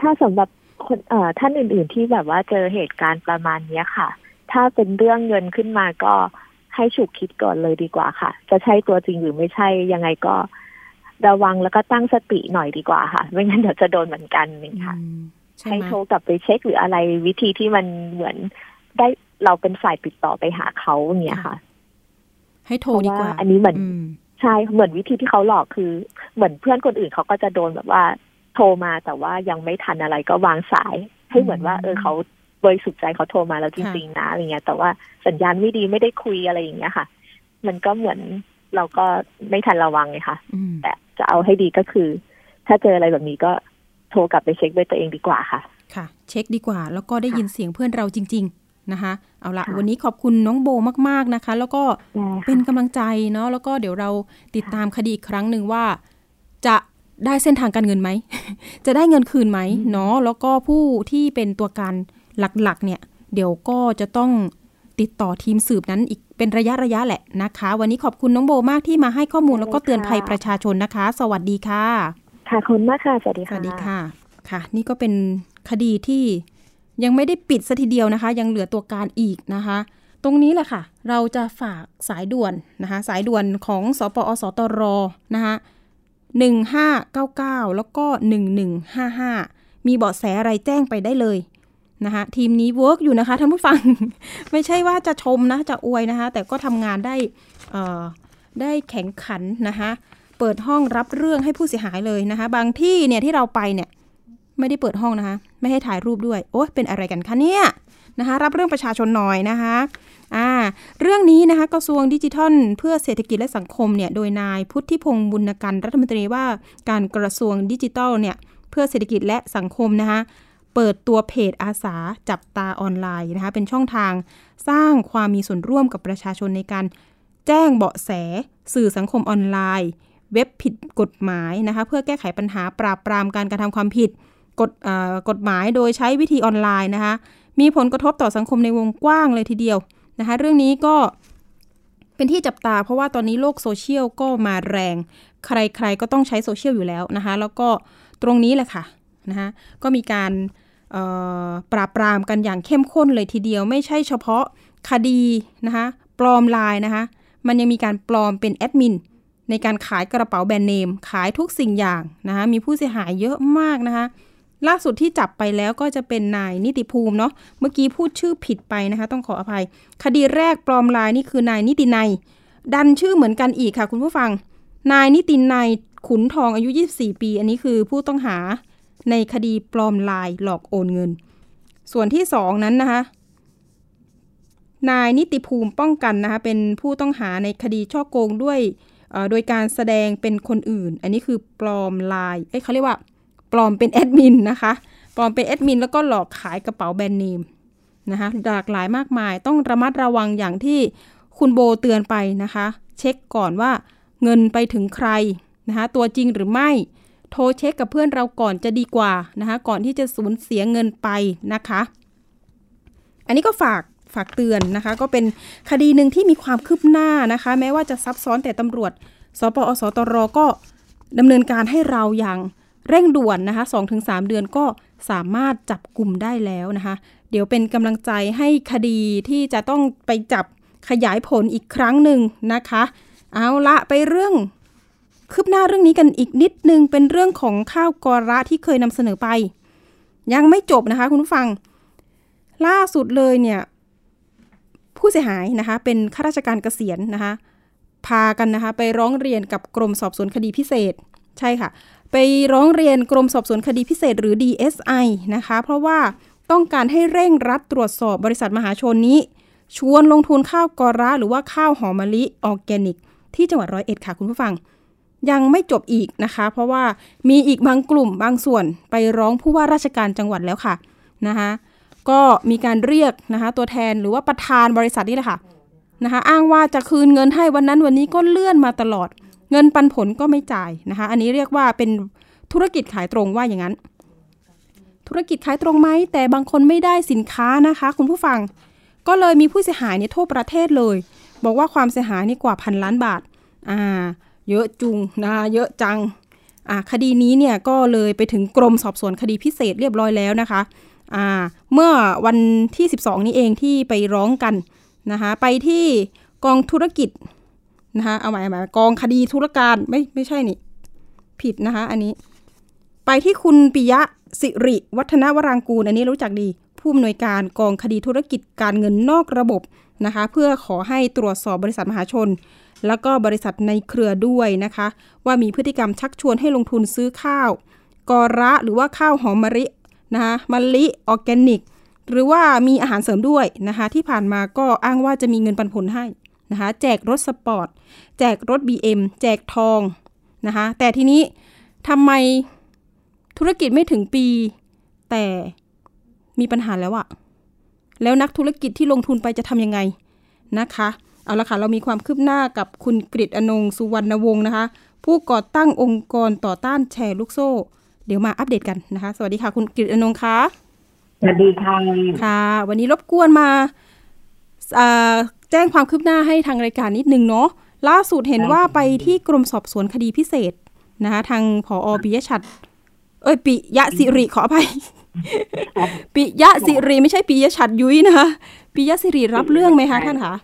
[SPEAKER 4] ถ้าสำหรับคนเอ่อท่านอื่น ๆ ที่แบบว่าเจอเหตุการณ์ประมาณเนี้ยค่ะ ถ้าเป็นเรื่องเงินขึ้นมาก็ ให้ฉุกคิดก่อนเลยดีกว่าค่ะ จะใช่ตัวจริงหรือไม่ใช่ยังไงก็ระวังแล้วก็ตั้งสติหน่อยดีกว่าค่ะ ไม่งั้นเดี๋ยวจะโดนเหมือนกันนี่ค่ะ
[SPEAKER 1] อืมใช่
[SPEAKER 4] ให้
[SPEAKER 1] ไหม
[SPEAKER 4] โทรกลับไปเช็คหรืออะไรวิธีที่มันเหมือนได้เราเป็นฝ่ายติดต่อไปหาเขาอย่างเงี้ยค่ะ
[SPEAKER 1] ให้โทรดีกว่า
[SPEAKER 4] เพราะว่าอันนี้เหมือน
[SPEAKER 1] อืม
[SPEAKER 4] ใช่เหมือนวิธีที่เขาหลอกคือ เหมือนเพื่อนคนอื่นเขาก็จะโดนแบบว่า โทรมาแต่ว่ายังไม่ทันอะไรก็วางสาย ให้เหมือนว่า เออเขา บริสุทธิ์ใจเขาโทรมาแล้วจริงๆนะอะไรเงี้ย แต่ว่าสัญญาณไม่ดีไม่ได้คุยอะไรอย่างเงี้ยค่ะ มันก็เหมือนเราก็ไม่ทันระวังไงค่ะ
[SPEAKER 1] อืม
[SPEAKER 4] แต่จะเอาให้ดีก็คือ ถ้าเจออะไรแบบนี้ก็โทรกลับไปเช็คด้วยตัวเองดีกว่าค่ะ
[SPEAKER 1] ค่ะ เช็คดีกว่า แล้วก็ได้ยินเสียงเพื่อนเราจริง ๆนะคะ เอาละ
[SPEAKER 4] ค่ะ
[SPEAKER 1] วันนี้ขอบคุณน้องโบมาก ๆนะคะ แล้วก็
[SPEAKER 4] ได้
[SPEAKER 1] เป็น
[SPEAKER 4] ค่ะ
[SPEAKER 1] กำลังใจเนาะแล้วก็เดี๋ยวเราติดตามคดีอีกครั้งหนึ่งว่า จะได้เส้นทางการเงินไหม จะได้เงินคืนไหมเนาะแล้วก็ผู้ที่เป็นตัวการ หลักๆ เนี่ย เดี๋ยวก็จะต้องติดต่อทีมสืบนั้นอีกเป็นระยะระยะแหละนะคะ วันนี้ขอบคุณน้องโบมากที่มาให้ข้อมูลแล้วก็เตือนภัยประชาชนนะคะ สวัสดีค่ะ
[SPEAKER 4] ค่ะขอบคุณมากค่ะ สวัสดีค่ะส
[SPEAKER 1] วัสดีค่ะ ค่ะ นี่ก็เป็นคดีที่ยังไม่ได้ปิดซะทีเดียวนะคะ ยังเหลือตัวการอีกนะคะ ตรงนี้แหละค่ะ เราจะฝากสายด่วนนะคะ สายด่วนของศปอส.ตร.นะคะ1599 แล้วก็ 1155 มีเบาะแสอะไรแจ้งไปได้เลย นะคะทีมนี้ work อยู่นะคะท่านผู้ฟัง ไม่ใช่ว่าจะชมนะจะอวยนะคะแต่ก็ทำงานได้ได้แข็งขันนะคะเปิดห้องรับเรื่องให้ผู้เสียหายเลยนะคะ บางที่เนี่ยที่เราไปเนี่ยไม่ได้เปิดห้องนะคะ ไม่ให้ถ่ายรูปด้วย โอ๊ยเป็นอะไรกันคะเนี่ยนะคะ รับเรื่องประชาชนหน่อยนะคะอ่าเรื่องนี้นะคะกระทรวงดิจิทัล เพื่อเศรษฐกิจและสังคมเนี่ยโดยนายพุทธิพงศ์บุญกันรัฐมนตรีว่าการกระทรวงดิจิทัลเนี่ยเพื่อเศรษฐกิจและสังคมนะคะ เปิดตัวเพจอาสาจับตาออนไลน์นะคะ เป็นช่องทางสร้างความมีส่วนร่วมกับประชาชนในการแจ้งเบาะแส สื่อสังคมออนไลน์ เว็บผิดกฎหมายนะคะ เพื่อแก้ไขปัญหาปราบปรามการกระทำความผิดกฎเอ่อกฎหมายโดยใช้วิธีออนไลน์นะคะ มีผลกระทบต่อสังคมในวงกว้างเลยทีเดียวนะคะ เรื่องนี้ก็เป็นที่จับตาเพราะว่าตอนนี้โลกโซเชียลก็มาแรง ใครๆก็ต้องใช้โซเชียลอยู่แล้วนะคะ แล้วก็ตรงนี้แหละค่ะนะคะก็มีการ ปราบปรามกันอย่างเข้มข้นเลยทีเดียว ไม่ใช่เฉพาะคดีนะคะปลอมลน์นะคะมันยังมีการปลอมเป็นแอดมินในการขายกระเป๋าแบรนด์เนม ขายทุกสิ่งอย่างนะคะมีผู้เสียหายเยอะมากนะคะล่าสุดที่จับไปแล้วก็จะเป็นนายนิติภูมิเนาะเมื่อกี้พูดชื่อผิดไปนะคะ ต้องขออภัย คดีแรกปลอมลายนี่คือนายนิตินัย ดันชื่อเหมือนกันอีกค่ะ คุณผู้ฟัง นายนิตินัยขุนทองอายุ 24 ปี อันนี้คือผู้ต้องหา ในคดีปลอมลายหลอกโอนเงิน ส่วนที่สองนั้นนะคะนายนิติภูมิป้องกันนะคะเป็นผู้ต้องหาในคดีช่อโกงด้วยโดยการแสดงเป็นคนอื่น อันนี้คือปลอมลายเอ้ยเขาเรียกว่า ปลอมเป็นแอดมินนะคะปลอมเป็นแอดมินแล้วก็หลอกขายกระเป๋าแบรนด์เนมนะคะหลากหลายมากมายต้องระมัดระวังอย่างที่คุณโบเตือนไปนะคะ เช็คก่อนว่าเงินไปถึงใครนะคะตัวจริงหรือไม่ โทรเช็คกับเพื่อนเราก่อนจะดีกว่านะคะก่อนที่จะสูญเสียเงินไปนะคะ อันนี้ก็ฝากฝากเตือนนะคะ ก็เป็นคดีหนึ่งที่มีความคืบหน้านะคะ แม้ว่าจะซับซ้อนแต่ตำรวจ สปอสตรก็ดำเนินการให้เราอย่างเร่งด่วนนะคะ 2-3 เดือนก็สามารถจับกลุ่มได้แล้วนะคะ เดี๋ยวเป็นกำลังใจให้คดีที่จะต้องไปจับขยายผลอีกครั้งหนึ่งนะคะ เอาละไปเรื่อง คืบหน้าเรื่องนี้กันอีกนิดนึงเป็นเรื่องของข้าวกอระที่เคยนำเสนอไป ยังไม่จบนะคะคุณผู้ฟัง ล่าสุดเลยเนี่ยผู้เสียหายนะคะเป็นข้าราชการเกษียณนะคะพากันนะคะไปร้องเรียนกับกรมสอบสวนคดีพิเศษ ใช่ค่ะ ไปร้องเรียนกรมสอบสวนคดีพิเศษหรือ DSI นะคะเพราะว่าต้องการให้เร่งรัดตรวจสอบบริษัทมหาชนนี้ ชวนลงทุนข้าวกอระหรือว่าข้าวหอมมะลิออร์แกนิก ที่จังหวัดร้อยเอ็ดค่ะคุณผู้ฟัง ยังไม่จบอีกนะคะ เพราะว่ามีอีกบางกลุ่มบางส่วนไปร้องผู้ว่าราชการจังหวัดแล้วค่ะนะคะก็มีการเรียกนะคะตัวแทนหรือว่าประธานบริษัทนี่แหละค่ะนะคะอ้างว่าจะคืนเงินให้วันนั้นวันนี้ก็เลื่อนมาตลอด เงินปันผลก็ไม่จ่ายนะคะอันนี้เรียกว่าเป็นธุรกิจขายตรงว่าอย่างนั้น ธุรกิจขายตรงไหมแต่บางคนไม่ได้สินค้านะคะ คุณผู้ฟังก็เลยมีผู้เสียหายเนี่ยทั่วประเทศเลย บอกว่าความเสียหายนี่กว่าพันล้านบาทอ่า เยอะจุงนะเยอะจังอ่าคดีนี้เนี่ยก็เลยไปถึงกรมสอบสวนคดีพิเศษเรียบร้อยแล้วนะคะอ่าเมื่อวันที่ 12 นี้เองที่ไปร้องกันนะคะไปที่กองธุรกิจนะคะเอาใหม่เอาใหม่กองคดีธุรการไม่ไม่ใช่นี่ผิดนะคะอันนี้ ไปที่คุณปิยะสิริวัฒนวรางกูล อันนี้รู้จักดีผู้อำนวยการกองคดีธุรกิจการเงินนอกระบบนะคะเพื่อขอให้ตรวจสอบบริษัทมหาชน แล้วก็บริษัทในเครือด้วยนะคะ ว่ามีพฤติกรรมชักชวนให้ลงทุนซื้อข้าวกอระหรือว่าข้าวหอมมะลินะคะมะลิออร์แกนิก หรือว่ามีอาหารเสริมด้วยนะคะ ที่ผ่านมาก็อ้างว่าจะมีเงินปันผลให้นะคะแจกรถสปอร์ต แจกรถ BM แจกทองนะคะแต่ทีนี้ทำไมธุรกิจไม่ถึงปี แต่มีปัญหาแล้วอะแล้วนักธุรกิจที่ลงทุนไปจะทำยังไงนะคะ เอาละค่ะ เรามีความคืบหน้ากับคุณกฤษอนงสุวรรณวงศ์นะคะ ผู้ก่อตั้งองค์กรต่อต้านแชร์ลูกโซ่ เดี๋ยวมาอัปเดตกันนะคะ สวัสดีค่ะ คุณกฤษอนงค์คะ
[SPEAKER 5] สวัสดีค่ะ
[SPEAKER 1] ค่ะ วันนี้รบกวนมาอ่าแจ้งความคืบหน้าให้ทางรายการนิดนึงเนาะล่าสุดเห็นว่าไปที่กรมสอบสวนคดีพิเศษนะคะทางผอปิยชัด เอ้ยปิยะสิริขออภัยปิยะสิริไม่ใช่ปิยชัดยุ้ยนะคะปิยะสิริรับเรื่องไหมคะท่านคะ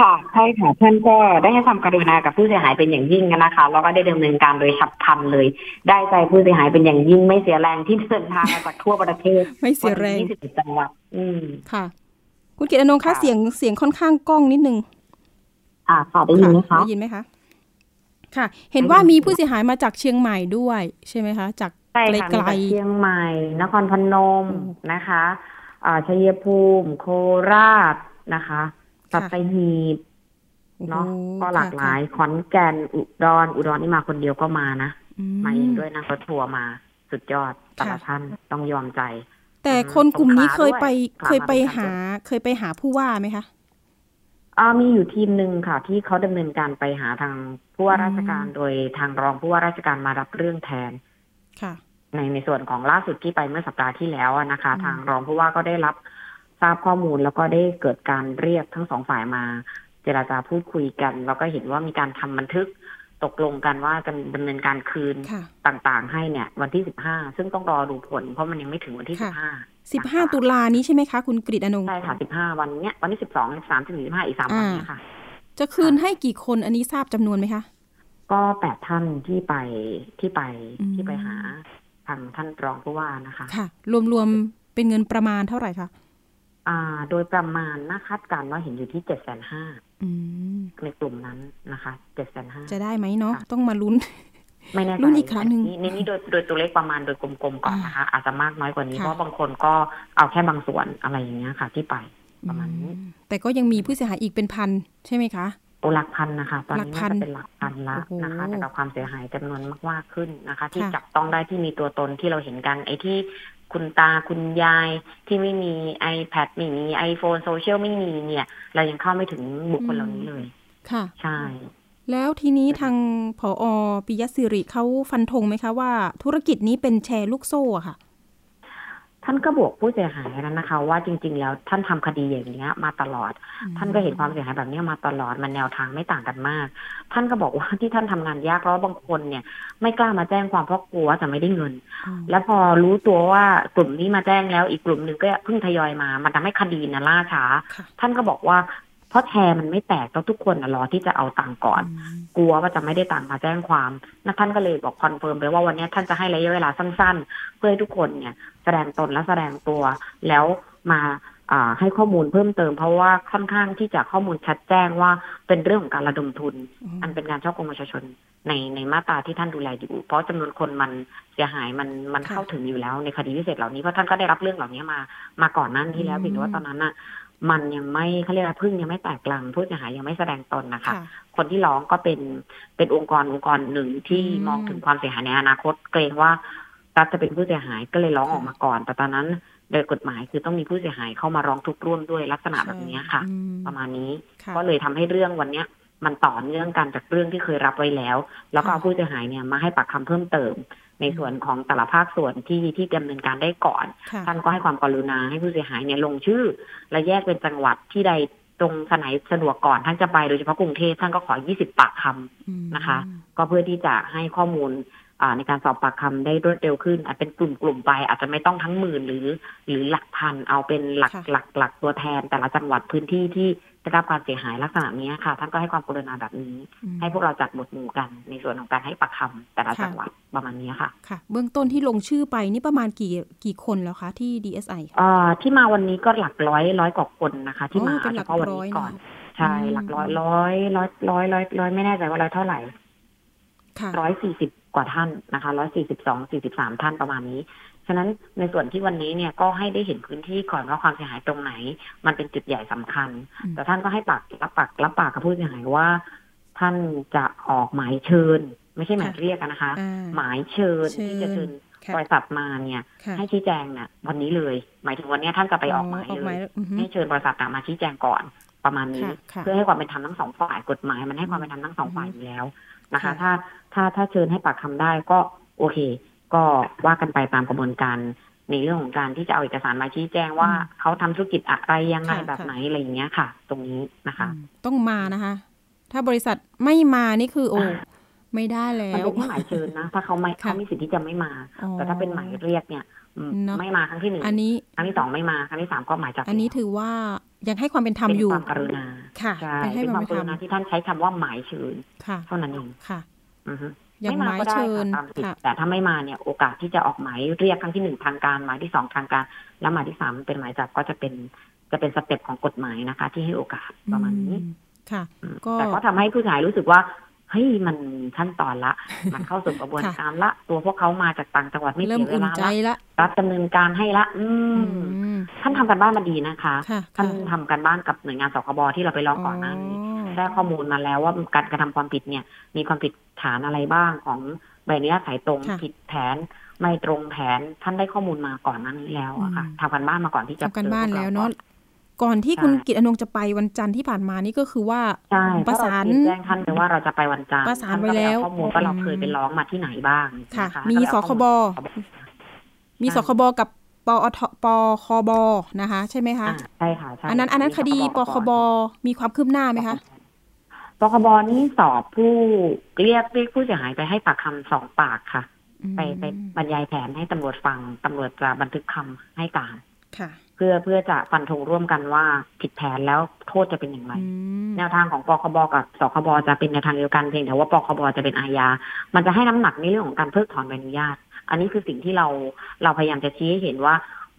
[SPEAKER 5] ค่ะใช่ค่ะท่านก็ได้ให้ความกรุณากับผู้เสียหายเป็นอย่างยิ่งนะคะแล้วก็ได้ดำเนินการโดยฉับพลันเลย ได้ใจผู้เสียหายเป็นอย่างยิ่งไม่เสียแรงที่เดินทางมาจากทั่วประเทศ
[SPEAKER 1] ไม่เสียแรง
[SPEAKER 5] ยี่สิบจังหวัดอืม
[SPEAKER 1] ค่ะ คุณกิตอนงค์คะ
[SPEAKER 5] ค่ะ
[SPEAKER 1] เสียงเสียงค่อนข้างก้องนิดนึง
[SPEAKER 5] อ่าค่ะได้ยินไหมคะ
[SPEAKER 1] ได้ยินไหมคะค่ะ เห็นว่ามีผู้เสียหายมาจากเชียงใหม่ด้วยใช่ไหมคะ จาก
[SPEAKER 5] ใช่ค่ะ
[SPEAKER 1] ไกล
[SPEAKER 5] มีจากเชียงใหม่ นครพนมนะคะอ่าชัยภูมิ โคราชนะคะ สัตหีบ
[SPEAKER 1] ๆ
[SPEAKER 5] เนาะ
[SPEAKER 1] โอ้โก็
[SPEAKER 5] หลากหลาย
[SPEAKER 1] ค่ะ
[SPEAKER 5] ขอนแก่นอุดรอุดรนี่มาคนเดียวก็มานะ
[SPEAKER 1] อื
[SPEAKER 5] มาเองด้วยนั่งรถทัวร์มาสุดยอดแต่ละ
[SPEAKER 1] ค่ะ
[SPEAKER 5] ท่านต้องยอมใจ
[SPEAKER 1] แต่คนกลุ่มนี้เคยไป
[SPEAKER 5] สงขลาด้วย
[SPEAKER 1] เคยไป
[SPEAKER 5] สงขลา
[SPEAKER 1] หา เคยไปหาผู้ว่าไหมคะ
[SPEAKER 5] อ่ามีอยู่ทีมหนึ่งค่ะ ที่เขาดำเนินการไปหาทางผู้ว่า
[SPEAKER 1] อืม
[SPEAKER 5] ราชการโดยทางรองผู้ว่าราชการมารับเรื่องแทน
[SPEAKER 1] ค่ะ
[SPEAKER 5] ในในส่วนของล่าสุดที่ไปเมื่อสัปดาห์ที่แล้วอะนะคะ
[SPEAKER 1] อืม
[SPEAKER 5] ทางรองผู้ว่าก็ได้รับ ทราบข้อมูลแล้วก็ได้เกิดการเรียกทั้งสองฝ่ายมา เจราจาพูดคุยกัน แล้วก็เห็นว่ามีการทำบันทึกตกลงกันว่าจะดำเนินการคืน
[SPEAKER 1] ค่ะ
[SPEAKER 5] ต่างๆ ให้เนี่ย วันที่สิบห้าซึ่งต้องรอดูผล เพราะมันยังไม่ถึงวันที่สิ
[SPEAKER 1] ค่ะ
[SPEAKER 5] บห้า
[SPEAKER 1] สิบห้าตุลานี้ใช่ไหมคะ คุณกฤษอนงค์
[SPEAKER 5] ใช่ค่ะสิบห้าวันเนี้ยวันที่สิบสองสามสิบสี่สิบห้าอีกสามวันเนี้ยค่ะ
[SPEAKER 1] จะคืนให้กี่คนอันนี้ทราบจำนวนไหมคะ
[SPEAKER 5] ก็แปดท่านที่ไปที่ไป
[SPEAKER 1] อืม
[SPEAKER 5] ที่ไปหาทางท่านรองผู้ว่านะคะ
[SPEAKER 1] ค่ะ รวมๆเป็นเงินประมาณเท่าไหร่คะ
[SPEAKER 5] อ่า โดยประมาณนะคาดการณ์ว่าเห็นอยู่ที่เจ็ดแสนห้า
[SPEAKER 1] อืม
[SPEAKER 5] ในกลุ่มนั้นนะคะเจ็ดแสนห้า
[SPEAKER 1] จะได้ไหมเนาะ
[SPEAKER 5] ค่ะ
[SPEAKER 1] ต้องมาลุ้น
[SPEAKER 5] ไม่แน่ใจ
[SPEAKER 1] รุ่นอีกครั้งหนึ่ง
[SPEAKER 5] นี่นี่นี่โดยโดยตัวเลขประมาณโดยกลมๆก่อนนะคะ อาจจะมากน้อยกว่านี้
[SPEAKER 1] ค่ะ
[SPEAKER 5] เพราะบางคนก็เอาแค่บางส่วนอะไรอย่างเงี้ยค่ะ ที่ไปประมาณนี้
[SPEAKER 1] อืมแต่ก็ยังมีผู้เสียหายอีกเป็นพันใช่ไหมคะ
[SPEAKER 5] โอหลักพันนะคะ ตอน
[SPEAKER 1] หลั
[SPEAKER 5] นี้
[SPEAKER 1] กพั
[SPEAKER 5] น่านจะเป็นหลักพันละ
[SPEAKER 1] โอ้โห
[SPEAKER 5] นะคะแต่กับความเสียหายจำนวนมากๆขึ้นนะคะ ที่
[SPEAKER 1] ค่ะ
[SPEAKER 5] จับต้องได้ที่มีตัวตนที่เราเห็นกันไอ้ที่ คุณตาคุณยายที่ไม่มี iPad ไม่มี iPhone โซเชียลไม่มีเนี่ย เรายังเข้าไม่ถึงบุคคลเหล่านี้เลย
[SPEAKER 1] ค่ะ
[SPEAKER 5] ใช่
[SPEAKER 1] แล้วทีนี้ทางผอปิยศิริเขาฟันธงไหมคะว่าธุรกิจนี้เป็นแชร์ลูกโซ่อะค่ะ
[SPEAKER 5] ท่านก็บอกผู้เสียหายนั้นนะคะ ว่าจริง ๆ แล้วท่านทำคดีอย่างเนี้ย มาตลอด ท่านก็เห็นความเสียหายแบบเนี้ยมาตลอดมันแนวทางไม่ต่างกันมาก ท่านก็บอกว่าที่ท่านทำงานยากเพราะบางคนเนี่ย ไม่กล้ามาแจ้งความเพราะกลัวว่าจะไม่ได้เงิน
[SPEAKER 1] อืม
[SPEAKER 5] แล้วพอรู้ตัวว่ากลุ่มนี้มาแจ้งแล้วอีกกลุ่มหนึ่งก็เพิ่งทยอยมา มันทำให้คดีนะล่าช้า
[SPEAKER 1] ค่ะ
[SPEAKER 5] ท่านก็บอกว่า เพราะแชร์มันไม่แตกแล้วทุกคนน่ะรอที่จะเอาตังค์ก่อน กลัวว่าจะไม่ได้ตังค์มาแจ้งความนะท่านก็เลยบอกคอนเฟิร์มไปว่าวันนี้ท่านจะให้ระยะเวลาสั้น ๆ เพื่อให้ทุกคนเนี่ย แสดงตนและแสดงตัว แล้วมาอ่าให้ข้อมูลเพิ่มเติมเพราะว่าค่อนข้างที่จะข้อมูลชัดแจ้งว่าเป็นเรื่องของการระดมทุน
[SPEAKER 1] อืม
[SPEAKER 5] อันเป็นการฉ้อโกงประชาชนในในมาตราที่ท่านดูแลอยู่ เพราะจำนวนคนมันเสียหายมันมัน
[SPEAKER 1] ค่ะ
[SPEAKER 5] เข้าถึงอยู่แล้วในคดีพิเศษเหล่านี้เพราะท่านก็ได้รับเรื่องเหล่านี้มามาก่อนหนั้นที่แล้ว
[SPEAKER 1] อืม
[SPEAKER 5] เพียงแต่ว่าตอนนั้นน่ะ มันยังไม่เขาเรียกว่าพึ่งยังไม่แตกลังผู้เสียหายยังไม่แสดงตนนะคะ
[SPEAKER 1] ค่ะ
[SPEAKER 5] คนที่ร้องก็เป็นเป็นองค์กรองค์กรหนึ่งที่
[SPEAKER 1] อืม
[SPEAKER 5] มองถึงความเสียหายในอนาคต เกรงว่ารัฐจะเป็นผู้เสียหายก็เลยร้องออกมาก่อน แต่ตอนนั้นโดยกฎหมายคือต้องมีผู้เสียหายเข้ามาร้องทุกข์ร่วมด้วยลักษณะแบบนี้ค่ะ
[SPEAKER 1] อืม
[SPEAKER 5] ประมาณนี้
[SPEAKER 1] ค่ะ
[SPEAKER 5] ก็เลยทำให้เรื่องวันเนี้ยมันต่อเนื่องกันจากเรื่องที่เคยรับไว้แล้ว แล้วก็เอา
[SPEAKER 1] ค่ะ
[SPEAKER 5] ผู้เสียหายเนี่ยมาให้ปากคำเพิ่มเติม ในส่วนของแต่ละภาคส่วนที่ที่ดำเนินการได้ก่อน
[SPEAKER 1] ค่ะ
[SPEAKER 5] ท่านก็ให้ความกรุณาให้ผู้เสียหายเนี่ยลงชื่อ และแยกเป็นจังหวัดที่ใดตรงสนายสะดวกก่อนท่านจะไปโดยเฉพาะกรุงเทพท่านก็ขอ 20 ปากคำ
[SPEAKER 1] อืม
[SPEAKER 5] นะคะ ก็เพื่อที่จะให้ข้อมูลอ่าในการสอบปากคำได้รวดเร็วขึ้น อาจเป็นกลุ่มกลุ่มๆไป อาจจะไม่ต้องทั้งหมื่นหรือ หรือหลักพันเอาเป็นหลัก
[SPEAKER 1] ค่ะ
[SPEAKER 5] หลักหลักตัวแทนแต่ละจังหวัดพื้นที่ที่ ได้รับการเสียหายลักษณะนี้ค่ะ ท่านก็ให้ความกรุณาแบบนี้
[SPEAKER 1] อืม
[SPEAKER 5] ให้พวกเราจัดหมวดหมู่กัน ในส่วนของการให้ปากคำแต่ละ
[SPEAKER 1] ค่ะ
[SPEAKER 5] จังหวัดประมาณนี้ค่ะ
[SPEAKER 1] ค่ะ เบื้องต้นที่ลงชื่อไปนี่ประมาณกี่กี่คนแล้วคะที่ DSI
[SPEAKER 5] เอ่อที่มาวันนี้ก็หลักร้อยร้อยกว่าคนนะคะ ที่มา
[SPEAKER 1] โอ้เป็นหลัก
[SPEAKER 5] เฉพาะวัน
[SPEAKER 1] ร้อย
[SPEAKER 5] นี้
[SPEAKER 1] นะ
[SPEAKER 5] ก่อนใช่
[SPEAKER 1] อืม
[SPEAKER 5] หลักร้อยร้อยร้อยร้อยร้อยร้อยไม่แน่ใจว่าร้อยเท่าไหร่
[SPEAKER 1] ค่ะ
[SPEAKER 5] ร้อยสี่สิบกว่าท่านนะคะร้อยสี่สิบสองสี่สิบสามท่านประมาณนี้ ฉะนั้นในส่วนที่วันนี้เนี่ยก็ให้ได้เห็นพื้นที่ก่อนว่าความเสียหายตรงไหน มันเป็นจุดใหญ่สำคัญ
[SPEAKER 1] อืม
[SPEAKER 5] แต่ท่านก็ให้ปากรับปากรับปากกับผู้เสียหายว่า ท่านจะออกหมายเชิญ ไม่ใช่หมายเรียกอะนะคะ
[SPEAKER 1] อ่า
[SPEAKER 5] หมายเชิญ
[SPEAKER 1] เชิญ
[SPEAKER 5] ที่จะเชิญ
[SPEAKER 1] ค่ะ
[SPEAKER 5] บริษัทมาเนี่ย
[SPEAKER 1] ค่ะ
[SPEAKER 5] ให้ชี้แจงเนี่ยวันนี้เลย หมายถึงวันนี้ท่านจะไปออกหมาย
[SPEAKER 1] ออก
[SPEAKER 5] เล
[SPEAKER 1] หมาย
[SPEAKER 5] ย
[SPEAKER 1] อือฮึ
[SPEAKER 5] ให้เชิญบริษัทน่ะมาชี้แจงก่อนประมาณนี้
[SPEAKER 1] ค่ะค่ะ
[SPEAKER 5] เพื่อให้ความเป็นธรรมทั้งสองฝ่ายกฎหมาย มันให้ความเป็นธรรมทั้งสองฝ่าย
[SPEAKER 1] อือฮึ
[SPEAKER 5] อยู่แล้วนะคะ
[SPEAKER 1] ค่ะ
[SPEAKER 5] ถ้าถ้าถ้าเชิญให้ปากคำได้ก็โอเค ก็ว่ากันไปตามกระบวนการในเรื่องของการที่จะเอาเอกสารมาชี้แจงว่าเขาทำธุรกิจอะไรยังไง
[SPEAKER 1] ค่ะ
[SPEAKER 5] แบบไหนอะไรอย่างเงี้ยค่ะ ตรงนี้นะคะ
[SPEAKER 1] อืมต้องมานะคะ ถ้าบริษัทไม่มานี่คือโอ้ไม่ได้แล้
[SPEAKER 5] มัน
[SPEAKER 1] ว
[SPEAKER 5] เป็นแค่หมายเชิญนะ ถ้าเขาไม่
[SPEAKER 1] ค่ะ
[SPEAKER 5] เขามีสิทธิ์ที่จะไม่มา
[SPEAKER 1] อ๋อ
[SPEAKER 5] แต่ถ้าเป็นหมายเรียกเนี่ยอืม
[SPEAKER 1] เนอะ
[SPEAKER 5] ไม่มาครั้งที่หนึ่ง
[SPEAKER 1] อันนี้
[SPEAKER 5] ครั้งที่สองไม่มาครั้งที่สามก็หมายจับ
[SPEAKER 1] อันนี้
[SPEAKER 5] แล้ว
[SPEAKER 1] ถือว่ายังให้ความเป็นธรรม
[SPEAKER 5] เป็น
[SPEAKER 1] อยู่
[SPEAKER 5] ความกรุณา
[SPEAKER 1] ค่ะ
[SPEAKER 5] ใช่
[SPEAKER 1] ไปให้
[SPEAKER 5] เป็นความม
[SPEAKER 1] คาวเป็
[SPEAKER 5] ก
[SPEAKER 1] นธร
[SPEAKER 5] รุ
[SPEAKER 1] รม
[SPEAKER 5] ณาที่ท่านใช้คำว่าหมายเชิญ
[SPEAKER 1] ค่ะ
[SPEAKER 5] เท่านั้นเอง
[SPEAKER 1] ค่ะ
[SPEAKER 5] อือฮึ
[SPEAKER 1] อย่าง
[SPEAKER 5] ไม่
[SPEAKER 1] ห
[SPEAKER 5] มา
[SPEAKER 1] มาย
[SPEAKER 5] ก็ได้
[SPEAKER 1] เชิญ
[SPEAKER 5] ค่ะตามสิท
[SPEAKER 1] ค่ะ
[SPEAKER 5] ธิ์แต่ถ้าไม่มาเนี่ยโอกาสที่จะออกหมายเรียกครั้งที่หนึ่งทางการหมายที่สองทางการ แล้วหมายที่สามเป็นหมายจับก็จะเป็นจะเป็นสเต็ปของกฎหมายนะคะ ที่ให้โอกาสประมาณนี้
[SPEAKER 1] อืมค่ะ
[SPEAKER 5] อืม
[SPEAKER 1] ก็
[SPEAKER 5] แต่ก็ทำให้ผู้เสียหายรู้สึกว่าเฮ้ยมันขั้นตอนละ มันเข้าสู่กระบวน
[SPEAKER 1] ค่ะ
[SPEAKER 5] การละ ตัวพวกเขามาจากต่างจังหวัดไม่
[SPEAKER 1] เริ่ม
[SPEAKER 5] เสียเว
[SPEAKER 1] อุ่น
[SPEAKER 5] ลา
[SPEAKER 1] ใจ
[SPEAKER 5] ละ
[SPEAKER 1] ละ
[SPEAKER 5] รัฐดำเนินการให้ละ อื
[SPEAKER 1] อื
[SPEAKER 5] ม
[SPEAKER 1] ม
[SPEAKER 5] ท่านทำกันบ้านมาดีนะคะ
[SPEAKER 1] ค่ะ
[SPEAKER 5] ท่าน
[SPEAKER 1] ค่ะ
[SPEAKER 5] ทำกันบ้านกับหน่วยงานสคบที่เราไปร้องก่อนหน้านี้ ได้ข้อมูลมาแล้วว่าการกระทำความผิดเนี่ย มีความผิดฐานอะไรบ้างของใบอนุญาตขายตรง
[SPEAKER 1] ค่ะ
[SPEAKER 5] ผิดแผนไม่ตรงแผนท่านได้ข้อมูลมาก่อนหนั้นนี้แล้วอะค่ะ
[SPEAKER 1] อืม
[SPEAKER 5] ทำกันบ้านมาก่อนที่จะ
[SPEAKER 1] ทำกันบ้าน
[SPEAKER 5] เจอพ
[SPEAKER 1] แล้ว
[SPEAKER 5] ร
[SPEAKER 1] เนาะ
[SPEAKER 5] ก่อ
[SPEAKER 1] ก่อนที่
[SPEAKER 5] ใช่
[SPEAKER 1] คุณกิตอนงจะไปวันจันทร์ที่ผ่านมานี่ก็คือว่า
[SPEAKER 5] ใช่
[SPEAKER 1] ประสาน
[SPEAKER 5] เพเรแจ้งท่านไปว่าเราจะไปวันจันทร์
[SPEAKER 1] ประสาน
[SPEAKER 5] ท่
[SPEAKER 1] ไว้
[SPEAKER 5] ก็ป
[SPEAKER 1] แล้ว
[SPEAKER 5] เอาข้อมูลว่าเราเคยไปร้องมาที่ไหนบ้าง
[SPEAKER 1] ค่ะ
[SPEAKER 5] น
[SPEAKER 1] มี
[SPEAKER 5] ก็
[SPEAKER 1] ส
[SPEAKER 5] ไปเอา
[SPEAKER 1] คบ
[SPEAKER 5] ข้อมูล
[SPEAKER 1] มี
[SPEAKER 5] ใช่
[SPEAKER 1] สคบกับปอทปคบนะคะ ใช่ไหมคะ
[SPEAKER 5] อ่าใช่ค่ะใช่
[SPEAKER 1] อันนั้นอันนั้น
[SPEAKER 5] มี
[SPEAKER 1] คดีป
[SPEAKER 5] ก่
[SPEAKER 1] คบมีความคืบหน้าไหมคะ
[SPEAKER 5] ปคบนี่สอบผู้เรียกเรียกผู้เสียหายไปให้ปากคำสองปากค่ะ ไปไปบรรยายแผนให้ตำรวจฟังตำรวจจะบันทึกคำให้การ
[SPEAKER 1] ค่ะ
[SPEAKER 5] เพื่อเพื่อจะฟันธงร่วมกันว่าผิดแผนแล้วโทษจะเป็นอย่างไร
[SPEAKER 1] อืม
[SPEAKER 5] แนวทางของปคบกับสคบจะเป็นแนวทางเดียวกันเพียงแต่ว่าปคบจะเป็นอาญา มันจะให้น้ำหนักในเรื่องของการเพิกถอนใบอนุญาต อันนี้คือสิ่งที่เราเราพยายามจะชี้ให้เห็นว่า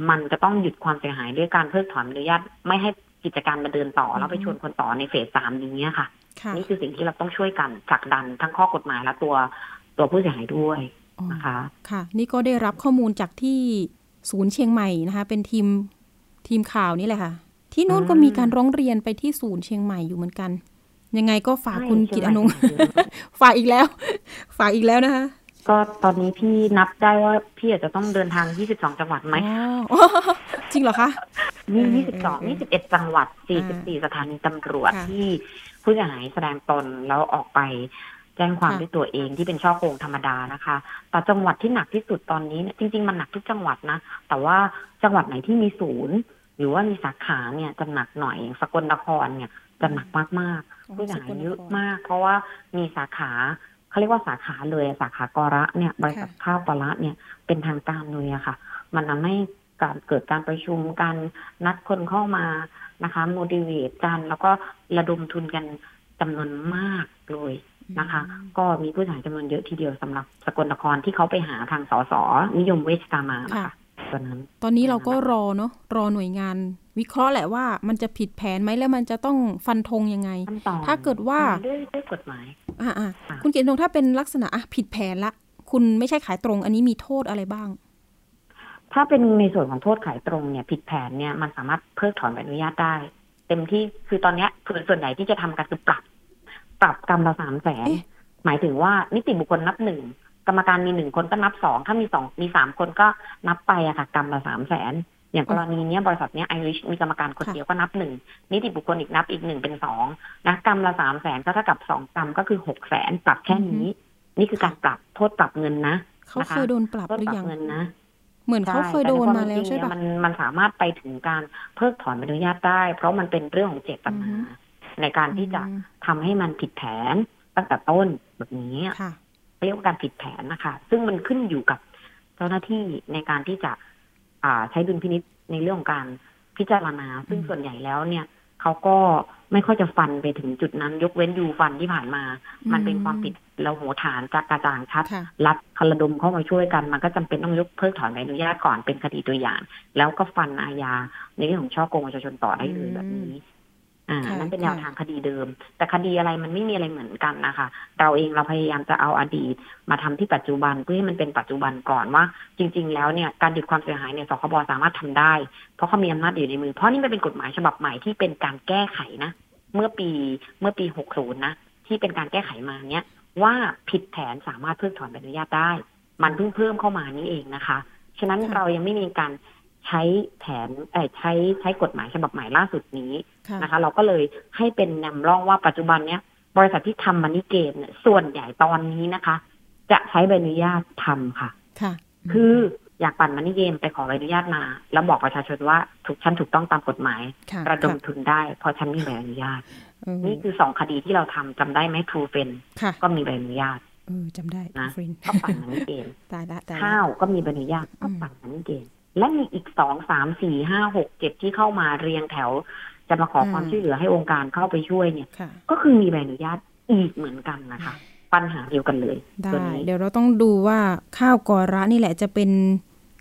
[SPEAKER 5] มันจะต้องหยุดความเสียหายด้วยการเพิกถอนใบอนุญาต ไม่ให้กิจการมาเดินต่อแล้วไปชวนคนต่อในเฟสสามนี้ค่ะ
[SPEAKER 1] ค่ะ
[SPEAKER 5] นี่คือสิ่งที่เราต้องช่วยกันผลักดันทั้งข้อกฎหมายและตัวตัวผู้เสียหายด้วย
[SPEAKER 1] อ๋อ
[SPEAKER 5] นะคะ
[SPEAKER 1] ค่ะ นี่ก็ได้รับข้อมูลจากที่ศูนย์เชียงใหม่นะคะ เป็นทีมทีมข่าวนี่แหละค่ะ ที่นู้นก็มีการร้องเรียนไปที่ศูนย์เชียงใหม่อยู่เหมือนกัน ยังไงก็ฝากคุณกิตอนงฝากอีกแล้ว ฝากอีกแล้วนะคะ
[SPEAKER 5] ก็ตอนนี้พี่นับได้ว่าพี่อาจจะต้องเดินทาง 22 จังหวัดไหม
[SPEAKER 1] อ๋อจริงเหรอคะ
[SPEAKER 5] มี
[SPEAKER 1] เออ
[SPEAKER 5] ยี่สิบสอง
[SPEAKER 1] เออ
[SPEAKER 5] ยี่สิบเอ็ดจังหวัดสี่
[SPEAKER 1] อ่
[SPEAKER 5] สิบสี่าสถานีตำรวจ
[SPEAKER 1] ค่ะ
[SPEAKER 5] ที่ ผู้เสียหายแสดงตนแล้วออกไปแจ้งความด้วยตัวเองที่เป็นช่อโกงธรรมดานะคะแต่จังหวัดที่หนักที่สุดตอนนี้เนี่ยจริง ๆ มันหนักทุกจังหวัดนะ แต่ว่าจังหวัดไหนที่มีศูนย์ หรือว่ามีสาขาเนี่ยจะหนักหน่อยอย่างสกลนครเนี่ยจะหนักมากๆผู้เสียหายเยอะมาก เพราะว่ามีสาขาเขาเรียกว่าสาขาเลยสาขากระเนี่ยบริษัทข้าวปลระเนี่ยเป็นทางการเลยอะค่ะ มันทำให้ การเกิดการประชุมกันนัดคนเข้ามานะคะ motivate กันแล้วก็ระดมทุนกันจำนวนมากเลยนะคะ ก็มีผู้เสียหายจำนวนเยอะทีเดียวสำหรับสกลนครที่เขาไปหาทางสสนิยมเวชกามานะคะ
[SPEAKER 1] ค่ะ
[SPEAKER 5] ตัวนั้น
[SPEAKER 1] ตอนนี้เราก็รอเนาะรอหน่วยงาน วิเคราะห์แหละว่ามันจะผิดแผนไหมแล้วมันจะต้องฟันธงยังไง
[SPEAKER 5] ขั้นตอน
[SPEAKER 1] ถ้าเกิดว่า
[SPEAKER 5] ด้วยด้วยกฎหมาย
[SPEAKER 1] อ่าอ่า
[SPEAKER 5] ค่ะ
[SPEAKER 1] คุณเกียรตินงถ้าเป็นลักษณะอะผิดแผนละ คุณไม่ใช่ขายตรงอันนี้มีโทษอะไรบ้าง
[SPEAKER 5] ถ้าเป็นในส่วนของโทษขายตรงเนี่ยผิดแผนเนี่ยมันสามารถเพิกถอนใบอนุญาตได้ เต็มที่คือตอนเนี้ยคือส่วนใหญ่ที่จะทำกันคือปรับ ปรับกรรมละสามแสน
[SPEAKER 1] เอ๊ะ
[SPEAKER 5] หมายถึงว่านิติบุคคลนับหนึ่งกรรมการมีหนึ่งคนก็นับสองถ้ามีสองมีสามคนก็นับไปอะค่ะกรรมละสามแสนอย่างกรณีเนี้ยบริษัทเนี้ยไอริชมีกรรมการคนเดียวก็นับหนึ่งนิติบุคคลอีกนับอีกหนึ่งเป็นสองนะกรรมละสามแสนก็เท่ากับสองกรรมก็คือหกแสนปรับแค่นี้ นี่คือการปรับโทษปรับเงินนะ
[SPEAKER 1] เขา
[SPEAKER 5] นะคะ
[SPEAKER 1] เคยโดนปรับ
[SPEAKER 5] โทษ
[SPEAKER 1] หรื
[SPEAKER 5] ป
[SPEAKER 1] อ
[SPEAKER 5] รับ
[SPEAKER 1] ยัง
[SPEAKER 5] เงินนะ
[SPEAKER 1] เหมือนเขาเคยโดนมาแล้วใช่
[SPEAKER 5] ต่ในค
[SPEAKER 1] ปะ
[SPEAKER 5] วามเป็นจริงเนี่ยมันมันสามารถไปถึงการเพิกถอนใบอนุญาตได้ เพราะมันเป็นเรื่องของเจต
[SPEAKER 1] อือ
[SPEAKER 5] นา
[SPEAKER 1] ฮึ
[SPEAKER 5] ในการที่จะ
[SPEAKER 1] อืม
[SPEAKER 5] ทำให้มันผิดแผนตั้งแต่ต้นแบบนี้
[SPEAKER 1] ค่ะ
[SPEAKER 5] เรียกว่าการผิดแผนนะคะ ซึ่งมันขึ้นอยู่กับเจ้าหน้าที่ในการที่จะ อ่าใช้ดุลพินิษในเรื่องของการพิจารณา ซึ่ง
[SPEAKER 1] อืม
[SPEAKER 5] ส่วนใหญ่แล้วเนี่ย เขาก็ไม่ค่อยจะฟันไปถึงจุดนั้น ยกเว้นยูฟันที่ผ่านมา มันเป็นความผิดเราโหฐานจากกระจ่างชัด
[SPEAKER 1] ค่ะ
[SPEAKER 5] รัฐคระดมเข้ามาช่วยกัน มันก็จำเป็นต้องยกเพิกถอนใบอนุญาตก่อนเป็นคดีตัวอย่าง แล้วก็ฟันอาญาในเรื่องของช่อโกงประชาชนต่อได้เลย
[SPEAKER 1] อืม
[SPEAKER 5] แบบนี้ อ่า
[SPEAKER 1] ค่ะ
[SPEAKER 5] นั่นเป็นแนว
[SPEAKER 1] ค่ะ
[SPEAKER 5] ทางคดีเดิม แต่คดีอะไรมันไม่มีอะไรเหมือนกันนะคะ เราเองเราพยายามจะเอาอดีตมาทำที่ปัจจุบันเพื่อให้มันเป็นปัจจุบันก่อนว่า จริง ๆ แล้วเนี่ยการดึกความเสียหายเนี่ยสคบสามารถทำได้ เพราะเขามีอำนาจอยู่ในมือ เพราะนี่มันเป็นกฎหมายฉบับใหม่ที่เป็นการแก้ไขนะ เมื่อปีเมื่อปี60นะที่เป็นการแก้ไขมาเนี้ยว่าผิดแผนสามารถเพิกถอนใบอนุญาตได้ มันเพิ่งเพิ่มเข้ามานี่เองนะคะ ฉะนั้น
[SPEAKER 1] ค่ะ
[SPEAKER 5] เรายังไม่มีการ ใช้แผนเอ่อใช้ใช้กฎหมายฉบับใหม่ล่าสุดนี้
[SPEAKER 1] ค่ะ
[SPEAKER 5] นะคะ เราก็เลยให้เป็นนำร่องว่าปัจจุบันเนี้ยบริษัทที่ทำมันนี่เกมเนี่ยส่วนใหญ่ตอนนี้นะคะ จะใช้ใบอนุญาตทำค่ะ
[SPEAKER 1] ค่ะ
[SPEAKER 5] คืออยากปั่นมันนี่เกมไปขอใบอนุญาตมา แล้วบอกประชาชนว่าถูกฉันถูกต้องตามกฎหมาย
[SPEAKER 1] ค่ะ
[SPEAKER 5] ระดม
[SPEAKER 1] ค่ะ
[SPEAKER 5] ทุนได้เพราะฉันมีใบอนุญาต
[SPEAKER 1] เออ
[SPEAKER 5] นี่คือสองคดีที่เราทำจำได้ไหมทรูเฟน
[SPEAKER 1] ค่ะ
[SPEAKER 5] ก็มีใบอนุญาต
[SPEAKER 1] เออจำได้
[SPEAKER 5] นะ
[SPEAKER 1] ฟริน
[SPEAKER 5] ก็ปั่นมันนี่เกม
[SPEAKER 1] ตายละตายละ
[SPEAKER 5] ข้าวก็มีใบอนุญาตก็
[SPEAKER 1] อืม
[SPEAKER 5] ปั่นมันนี่เกม และมีอีกสองสามสี่ห้าหกเจ็ดที่เข้ามาเรียงแถว จะมาขอความช่วยเหลือให้องค์การเข้าไปช่วยเนี่ย
[SPEAKER 1] ค่ะ
[SPEAKER 5] ก็คือมีใบอนุญาตอีกเหมือนกันนะคะ ปัญหาเดียวกันเลย
[SPEAKER 1] ได้
[SPEAKER 5] ตัวนี้
[SPEAKER 1] เดี๋ยวเราต้องดูว่าข้าวกอระนี่แหละจะเป็น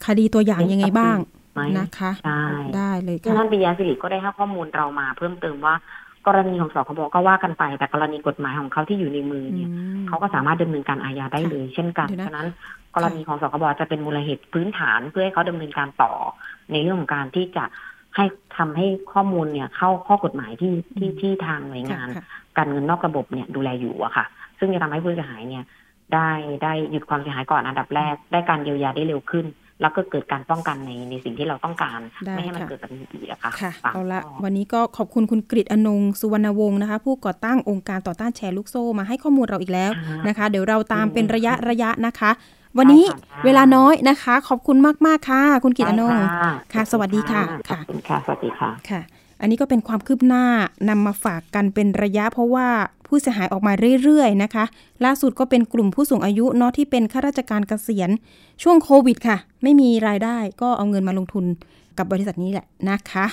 [SPEAKER 1] คดีตัวอย่างยังไงบ้าง
[SPEAKER 5] ไหม
[SPEAKER 1] นะคะ
[SPEAKER 5] ใช่
[SPEAKER 1] ได้เลย
[SPEAKER 5] ซึ่ง
[SPEAKER 1] ค่ะ
[SPEAKER 5] ท่านปิยาสิริก็ได้ให้ข้อมูลเรามาเพิ่มเติมว่า กรณีของสคบก็ว่ากันไป แต่กรณีกฎหมายของเขาที่อยู่ในมือเนี่ย
[SPEAKER 1] อืม
[SPEAKER 5] เขาก็สามารถดำเนินการอาญาได้เลย เช่นกัน
[SPEAKER 1] เดี๋ยวนะ
[SPEAKER 5] ฉะนั้น กรณีของสคบจะเป็นมูลเหตุพื้นฐานเพื่อให้เขาดำเนินการต่อ ในเรื่องของการที่จะให้ทำให้ข้อมูลเนี่ยเข้าข้อกฎหมายที่ที่ที่ทางหน่วยงาน
[SPEAKER 1] ค่ะ
[SPEAKER 5] การเงินนอกระบบเนี่ยดูแลอยู่อะค่ะ ซึ่งจะทำให้ผู้เสียหายเนี่ยได้ได้หยุดความเสียหายก่อนอันดับแรก ได้การเยียวยาได้เร็วขึ้น แล้วก็เกิดการป้องกันในในสิ่งที่เราต้องการ
[SPEAKER 1] ได้
[SPEAKER 5] ไม่ให้มัน
[SPEAKER 1] ค่ะ
[SPEAKER 5] เกิดแบบนี้อีกอะค่ะ
[SPEAKER 1] ค่ะ
[SPEAKER 5] ฝาก
[SPEAKER 1] เอาละ
[SPEAKER 5] ข้อ
[SPEAKER 1] วันนี้ก็ขอบคุณคุณกริตอนงสุวรรณวงศ์นะคะ ผู้ก่อตั้งองค์การต่อต้านแชร์ลูกโซ่มาให้ข้อมูลเราอีกแล้ว
[SPEAKER 5] ค่ะ
[SPEAKER 1] นะคะ เดี๋ยวเราตามเป็นระยะระยะนะคะ วันนี้
[SPEAKER 5] ได้ค่ะ
[SPEAKER 1] เวลาน้อยนะคะ ขอบคุณมาก ๆ ค่ะ คุณกริตอนง
[SPEAKER 5] ได้
[SPEAKER 1] ค่ะสวัสดีค่ะ
[SPEAKER 5] ข
[SPEAKER 1] ค่ะ
[SPEAKER 5] อบคุณค่ะ สวัสดีค่ะ
[SPEAKER 1] ค่ะ อันนี้ก็เป็นความคืบหน้านำมาฝากกันเป็นระยะ เพราะว่าผู้เสียหายออกมาเรื่อยๆนะคะ ล่าสุดก็เป็นกลุ่มผู้สูงอายุเนาะที่เป็นข้าราชการเกษียณ ช่วงโควิดค่ะ ไม่มีรายได้ก็เอาเงินมาลงทุนกับบริษัทนี้แหละนะคะ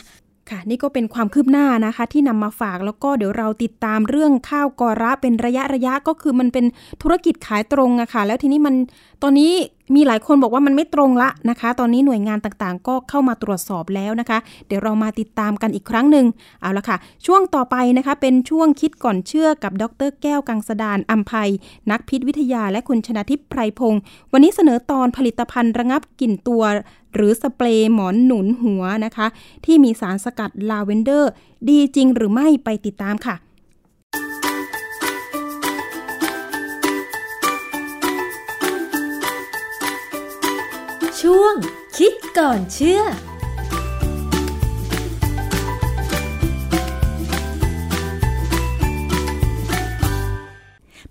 [SPEAKER 1] ค่ะนี่ก็เป็นความคืบหน้านะคะ ที่นำมาฝากแล้วก็เดี๋ยวเราติดตามเรื่องข้าวกอระเป็นระยะระยะก็คือมันเป็นธุรกิจขายตรงอะค่ะแล้วทีนี้มันตอนนี้ มีหลายคนบอกว่ามันไม่ตรงละนะคะ ตอนนี้หน่วยงานต่างๆ ก็เข้ามาตรวจสอบแล้วนะคะ เดี๋ยวเรามาติดตามกันอีกครั้งหนึ่งเอาละค่ะ ช่วงต่อไปนะคะ เป็นช่วงคิดก่อนเชื่อกับดรแก้วกังสดานอัมภัย นักพิษวิทยาและคุณชนาทิพย์ไพรพงศ์วันนี้เสนอตอนผลิตภัณฑ์ระงับกลิ่นตัว หรือสเปรย์หมอนหนุนหัวนะคะ ที่มีสารสกัดลาเวนเดอร์ ดีจริงหรือไม่ไปติดตามค่ะ
[SPEAKER 6] ช่วง คิดก่อนเชื่อ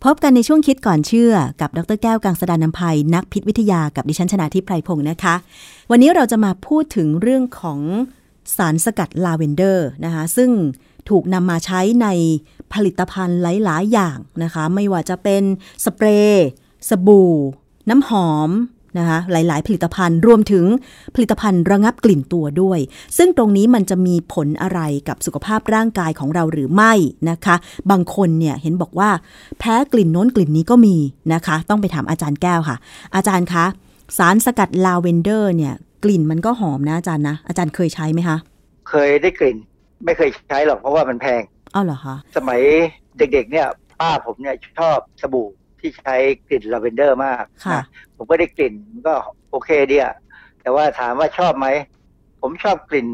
[SPEAKER 7] พบกันในช่วงคิดก่อนเชื่อ กับดร.แก้วกังสดาลอำไพนักพิษวิทยากับดิฉันชนาทิพไพรพงศ์นะคะ วันนี้เราจะมาพูดถึงเรื่องของสารสกัดลาเวนเดอร์นะคะ ซึ่งถูกนำมาใช้ในผลิตภัณฑ์หลาย ๆ อย่างนะคะ ไม่ว่าจะเป็นสเปรย์ สบู่ น้ำหอม นะคะหลาย ๆ ผลิตภัณฑ์รวมถึงผลิตภัณฑ์ระงับกลิ่นตัวด้วย ซึ่งตรงนี้มันจะมีผลอะไรกับสุขภาพร่างกายของเราหรือไม่นะคะ บางคนเนี่ยเห็นบอกว่า แพ้กลิ่นโน้นกลิ่นนี้ก็มีนะคะ ต้องไปถามอาจารย์แก้วค่ะ อาจารย์คะสารสกัดลาเวนเดอร์เนี่ย กลิ่นมันก็หอมนะอาจารย์นะอาจารย์เคยใช้ไหมคะ
[SPEAKER 8] เคยได้กลิ่น ไม่เคยใช้หรอกเพราะว่ามันแพง
[SPEAKER 7] อ้าวเหรอคะ
[SPEAKER 8] สมัยเด็ก ๆ เนี่ยป้าผมเนี่ยชอบสบู่ ที่ใช้กลิ่นลาเวนเดอร์มาก
[SPEAKER 7] ค่ะ
[SPEAKER 8] นะผมก็ได้กลิ่นมันก็โอเคดีอะแต่ว่าถามว่าชอบไหม ผมชอบกลิ่น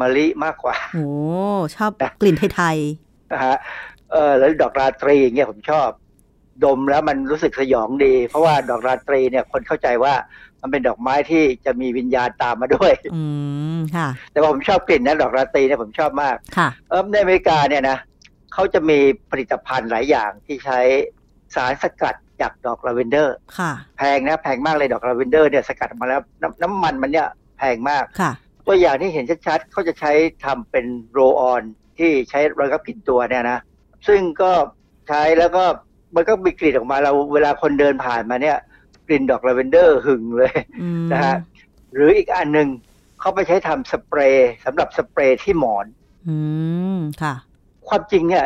[SPEAKER 8] มะลิมากกว่า
[SPEAKER 7] โอ้ชอบกลิ่นไทย
[SPEAKER 8] นะฮะเออแล้วดอกราตรีอย่างเงี้ยผมชอบดมแล้วมันรู้สึกสยองดี เพราะว่าดอกราตรีเนี่ยคนเข้าใจว่ามันเป็นดอกไม้ที่จะมีวิญญาณตามมาด้วย
[SPEAKER 7] ๆอืมค่ะ
[SPEAKER 8] แต่ว่าผมชอบกลิ่นนะดอกราตรีเนี่ยผมชอบมาก
[SPEAKER 7] ค่ะ
[SPEAKER 8] เออในอเมริกาเนี่ยนะเขาจะมีผลิตภัณฑ์หลายอย่างที่ใช้ สารสกัดจากดอกลาเวนเดอร์
[SPEAKER 7] ค่ะ
[SPEAKER 8] แพงนะแพงมากเลยดอกลาเวนเดอร์เนี่ยสกัดออกมาแล้วน้ำน้ำมันมันเนี่ยแพงมาก
[SPEAKER 7] ค่ะ
[SPEAKER 8] ตัวอย่างที่เห็นชัดๆเขาจะใช้ทำเป็นโรลออนที่ใช้ระงับกลิ่นตัวเนี่ยนะซึ่งก็ใช้แล้วก็มันก็มีกลิ่นออกมาเราเวลาคนเดินผ่านมาเนี่ย กลิ่นดอกลาเวนเดอร์หึ่งเลย
[SPEAKER 7] อืม
[SPEAKER 8] นะฮะหรืออีกอันหนึ่งเขาไปใช้ทำสเปรย์สำหรับสเปรย์ที่หมอน
[SPEAKER 7] อืมค่ะ
[SPEAKER 8] ความจริงเนี่ย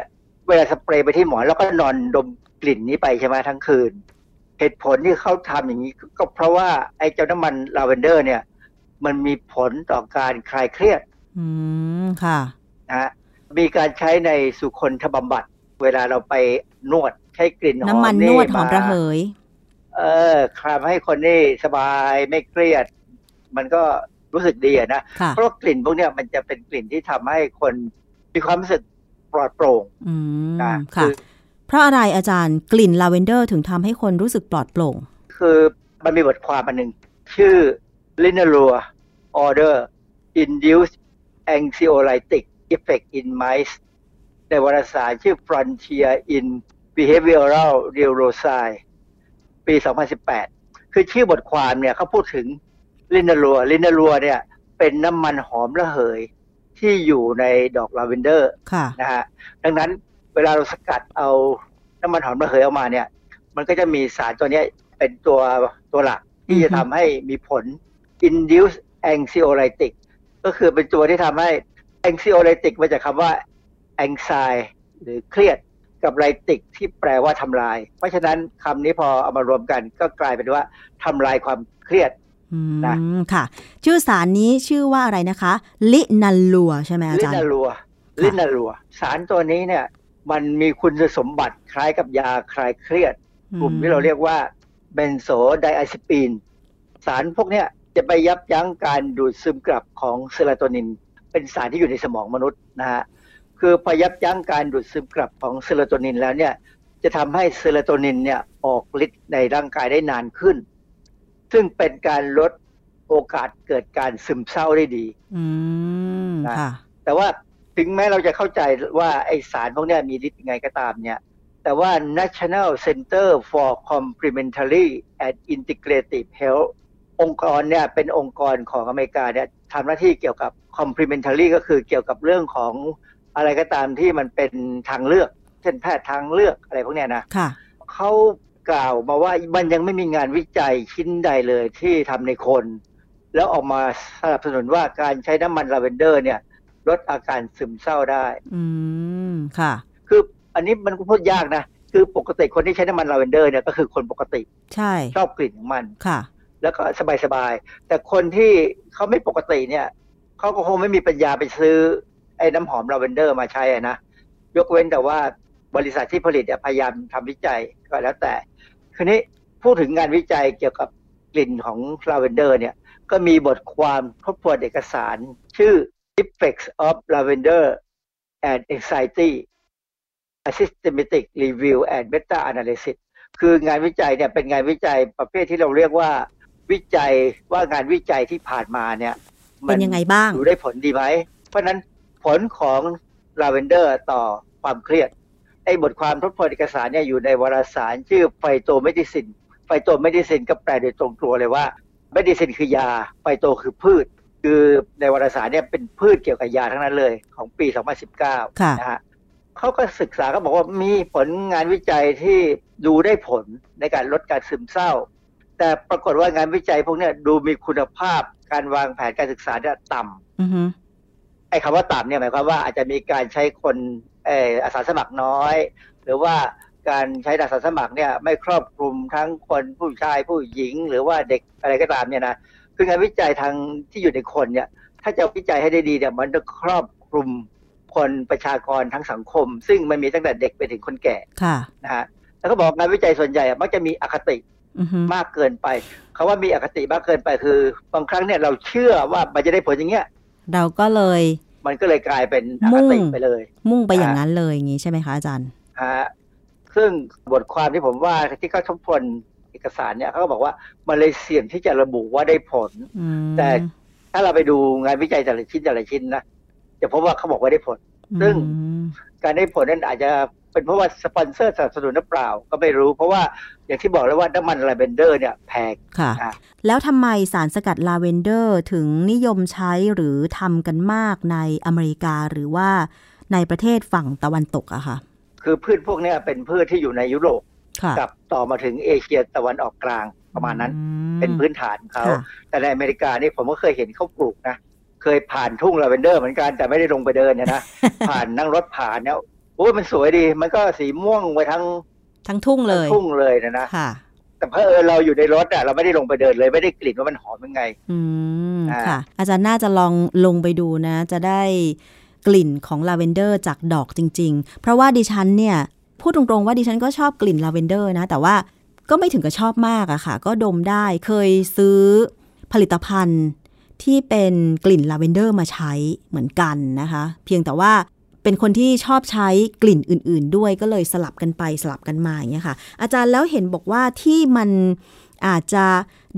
[SPEAKER 8] เวลาสเปรย์ไปที่หมอนแล้วก็นอนดม กลิ่นนี้ไปใช่ไหมทั้งคืน เหตุผลที่เขาทำอย่างนี้ ก็เพราะว่าไอ้เจ้าน้ำมันลาเวนเดอร์ เนี่ย มันมีผลต่อการคลายเครียด
[SPEAKER 7] อืมค่ะ
[SPEAKER 8] นะฮะมีการใช้ในสุคนธบำบัด เวลาเราไปนวดใช้กลิ่นหอม
[SPEAKER 7] น้ำมันนวดหอมระเหย
[SPEAKER 8] เออ calm ให้คนนี่สบายไม่เครียด มันก็รู้สึกดีอะนะ
[SPEAKER 7] ค่ะ
[SPEAKER 8] เพราะว่ากลิ่นพวกเนี้ยมันจะเป็นกลิ่นที่ทำให้คนมีความรู้สึกปลอดโปร่ง
[SPEAKER 7] อืม
[SPEAKER 8] นะ
[SPEAKER 7] ค่ะ
[SPEAKER 8] คือ
[SPEAKER 7] เพราะอะไรอาจารย์กลิ่นลาเวนเดอร์ถึงทำให้คนรู้สึกปลอดโปร่ง
[SPEAKER 8] คือมันมีบทความอันหนึ่ง ชื่อ l i n a r u r Order Induced Anxiolytic Effect in Mice ในวารสารชื่อ Frontier in Behavioral Neuroscience ปี 2018 คือชื่อบทความเนี่ยเขาพูดถึงลินารัวลินารัวเนี่ย เป็นน้ำมันหอมระเหย ที่อยู่ในดอกลาเวนเดอร์
[SPEAKER 7] ค่ะ
[SPEAKER 8] นะฮะดังนั้น เวลาเราสกัดเอาน้ำมันหอมระเหยออกมาเนี่ย มันก็จะมีสารตัวเนี้ยเป็นตัวตัวหลักที่จะทำให้มีผล induce anxiolytic ก็คือเป็นตัวที่ทำให้ anxiolytic มาจากคำว่า anxiety หรือเครียดกับ lytic ที่แปลว่าทำลาย เพราะฉะนั้นคำนี้พอเอามารวมกันก็กลายเป็นว่าทำลายความเครียด
[SPEAKER 7] อืม
[SPEAKER 8] นะ
[SPEAKER 7] ค่ะ ชื่อสารนี้ชื่อว่าอะไรนะคะ linalool ใช่ไหมอา
[SPEAKER 8] ลิ
[SPEAKER 7] จารย์
[SPEAKER 8] นาร linalool
[SPEAKER 7] ค่ะ
[SPEAKER 8] linalool สารตัวนี้เนี่ย มันมีคุณสมบัติคล้ายกับยาคลายเครียด กลุ่มที่เราเรียกว่า benzodiazepine สารพวกเนี้ยจะไปยับยั้งการดูดซึมกลับของเซโรโทนิน เป็นสารที่อยู่ในสมองมนุษย์นะฮะคือพอยับยั้งการดูดซึมกลับของเซโรโทนินแล้วเนี่ยจะทำให้เซโรโทนินเนี่ยออกฤทธิ์ในร่างกายได้นานขึ้น ซึ่งเป็นการลดโอกาสเกิดการซึมเศร้าได้ดี
[SPEAKER 7] อืม
[SPEAKER 8] นะ
[SPEAKER 7] ค่ะ
[SPEAKER 8] แต่ว่า ถึงแม้เราจะเข้าใจว่าไอสารพวกเนี้ยมีฤทธิ์ยังไงก็ตามเนี่ยแต่ว่า National Center for Complementary and Integrative Health องค์กรเนี่ยเป็นองค์กรของอเมริกาเนี่ยทำหน้าที่เกี่ยวกับ complementary ก็คือเกี่ยวกับเรื่องของอะไรก็ตามที่มันเป็นทางเลือก เช่นแพทย์ทางเลือกอะไรพวกเนี้ยนะ
[SPEAKER 7] ค่ะ
[SPEAKER 8] เขากล่าวมาว่ามันยังไม่มีงานวิจัยชิ้นใดเลยที่ทำในคน แล้วออกมาสนับสนุนว่าการใช้น้ำมันลาเวนเดอร์เนี่ย ลดอาการซึมเศร้าได้
[SPEAKER 7] อืมค่ะ
[SPEAKER 8] คืออันนี้มันก็พูดยากนะ คือปกติคนที่ใช้น้ำมันลาเวนเดอร์เนี่ยก็คือคนปกติ
[SPEAKER 7] ใช่
[SPEAKER 8] ชอบกลิ่นของมัน
[SPEAKER 7] ค่ะ
[SPEAKER 8] แล้วก็สบายๆ แต่คนที่เขาไม่ปกติเนี่ย เขาก็คงไม่มีปัญญาไปซื้อ ไอ้น้ำหอมลาเวนเดอร์มาใช้อะนะ ยกเว้นแต่ว่าบริษัทที่ผลิตเนี่ยพยายามทำวิจัยก็แล้วแต่ ทีนี้พูดถึงงานวิจัยเกี่ยวกับกลิ่นของลาเวนเดอร์เนี่ย ก็มีบทความทบทวนเอกสาร ชื่อ Effects of Lavender on Anxiety A Systematic Review and Meta Analysis คืองานวิจัยเนี่ยเป็นงานวิจัยประเภทที่เราเรียกว่า วิจัยว่างานวิจัยที่ผ่านมาเนี่ย
[SPEAKER 7] เป็นยังไงบ้าง
[SPEAKER 8] ดูได้ผลดีไหม เพราะฉะนั้นผลของลาเวนเดอร์ต่อความเครียดไอ้บทความทบทวนเอกสารเนี่ยอยู่ในวารสารชื่อ Phytomedicine Phytomedicine ก็แปลโดยตรงตัวเลยว่า medicine คือยา phyto คือพืช คือในวารสารเนี่ยเป็นพืชเกี่ยวกับยาทั้งนั้นเลยของปี 2019
[SPEAKER 7] ค่ะ
[SPEAKER 8] นะฮะเขาก็ศึกษาเขาบอกว่ามีผลงานวิจัยที่ดูได้ผลในการลดการซึมเศร้า แต่ปรากฏว่างานวิจัยพวกเนี้ยดูมีคุณภาพการวางแผนการศึกษาเนี่ยต่ำ
[SPEAKER 7] อือฮึ
[SPEAKER 8] ไอ้คำว่าต่ำเนี่ยหมายความว่าอาจจะมีการใช้คนเอออาสาสมัครน้อย หรือว่าการใช้อาสาสมัครเนี่ยไม่ครอบคลุมทั้งคนผู้ชายผู้หญิง หรือว่าเด็กอะไรก็ตามเนี่ยนะ คืองานวิจัยทางที่อยู่ในคนเนี่ยถ้าจะวิจัยให้ได้ดีเนี่ยมันจะครอบคลุมคนประชากรทั้งสังคม ซึ่งมันมีตั้งแต่เด็กไปถึงคนแก่
[SPEAKER 7] ค่ะ
[SPEAKER 8] นะฮะแล้วก็บอกงานวิจัยส่วนใหญ่อะมักจะมีอคติ
[SPEAKER 7] อือฮึ
[SPEAKER 8] มากเกินไปคาว่ามีอคติมากเกินไปคือบางครั้งเนี่ยเราเชื่อว่ามันจะได้ผลอย่างเงี้ย
[SPEAKER 7] เราก็เลย
[SPEAKER 8] มันก็เลยกลายเป็นอค
[SPEAKER 7] มุ่ง
[SPEAKER 8] ติไปเลย
[SPEAKER 7] มุ่งไปอย่างนั้นเลยอย่างนี้ใช่ไหมคะอาจารย์
[SPEAKER 8] ฮะซึ่งบทความที่ผมว่าที่เขาทบทวนเอกสารเนี่ยเขาก็บอกว่ามันเลยเสี่ยงที่จะระบุว่าได้ผล
[SPEAKER 7] อืม
[SPEAKER 8] แต่ถ้าเราไปดูงานวิจัยแต่ละชิ้นแต่ละชิ้นนะจะพบว่าเขาบอกว่าได้ผล ซึ่ง
[SPEAKER 7] อืม
[SPEAKER 8] การได้ผลนั้นอาจจะเป็นเพราะว่าสปอนเซอร์สนับสนุนหรือเปล่าก็ไม่รู้เพราะว่าอย่างที่บอกแล้วว่าน้ำมันลาเวนเดอร์เนี่ยแพง
[SPEAKER 7] ค่ะ
[SPEAKER 8] อะ
[SPEAKER 7] แล้วทำไมสารสกัดลาเวนเดอร์ถึงนิยมใช้หรือทำกันมากในอเมริกาหรือว่าในประเทศฝั่งตะวันตกอะค่ะ
[SPEAKER 8] คือพืชพวกเนี้ยเป็นพืชที่อยู่ในยุโรป
[SPEAKER 7] ค่ะ
[SPEAKER 8] กับต่อมาถึงเอเชียตะวันออกกลางประมาณนั้น
[SPEAKER 7] อืม
[SPEAKER 8] เป็นพื้นฐานเขา
[SPEAKER 7] ค่ะ
[SPEAKER 8] แต่ในอเมริกานี่ผมก็เคยเห็นเขาปลูกนะเคยผ่านทุ่งลาเวนเดอร์เหมือนกันแต่ไม่ได้ลงไปเดินเนี่ยนะผ่านนั่งรถผ่านเนี่ยโอ้ยมันสวยดี มันก็สีม่วงไปทั้ง
[SPEAKER 7] ทั้งทุ่งเลย
[SPEAKER 8] ทุ่งเลยนะนะ
[SPEAKER 7] ค่ะ
[SPEAKER 8] แต่เพอเออเราอยู่ในรถอะเราไม่ได้ลงไปเดินเลยไม่ได้กลิ่นว่ามันหอมยังไง
[SPEAKER 7] อืม
[SPEAKER 8] อ่า
[SPEAKER 7] ค่ะ อาจารย์น่าจะลองลงไปดูนะ จะได้กลิ่นของลาเวนเดอร์จากดอกจริง ๆ เพราะว่าดิฉันเนี่ย พูดตรงๆว่าดิฉันก็ชอบกลิ่นลาเวนเดอร์นะ แต่ว่าก็ไม่ถึงกับชอบมากอะค่ะ ก็ดมได้เคยซื้อผลิตภัณฑ์ที่เป็นกลิ่นลาเวนเดอร์มาใช้เหมือนกันนะคะ เพียงแต่ว่าเป็นคนที่ชอบใช้กลิ่นอื่น ๆ ด้วยก็เลยสลับกันไปสลับกันมาอย่างเงี้ยค่ะ อาจารย์แล้วเห็นบอกว่าที่มันอาจจะ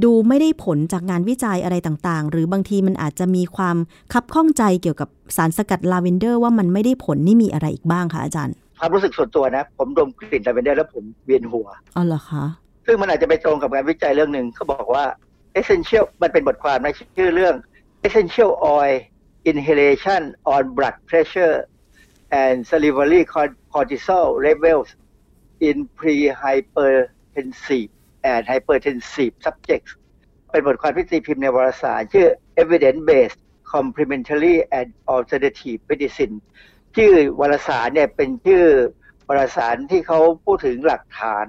[SPEAKER 7] ดูไม่ได้ผลจากงานวิจัยอะไรต่างๆ หรือบางทีมันอาจจะมีความคับข้องใจเกี่ยวกับสารสกัดลาเวนเดอร์ว่ามันไม่ได้ผลนี่มีอะไรอีกบ้างคะอาจารย์
[SPEAKER 8] ความรู้สึกส่วนตัวนะ ผมดมกลิ่นลาเวนเดอร์แล้วผมเวียนหัว
[SPEAKER 7] อ๋อเหรอคะ
[SPEAKER 8] ซึ่งมันอาจจะไปตรงกับงานวิจัยเรื่องหนึ่งเขาบอกว่า essential มันเป็นบทความในชื่อเรื่อง essential oil inhalation on blood pressure and salivary cortisol levels in pre-hypertensive and hypertensive subjects เป็นบทความที่ตีพิมพ์ในวารสาร ชื่อ evidence based complementary and alternative medicine ชื่อวารสารเนี่ยเป็นชื่อวารสารที่เขาพูดถึงหลักฐาน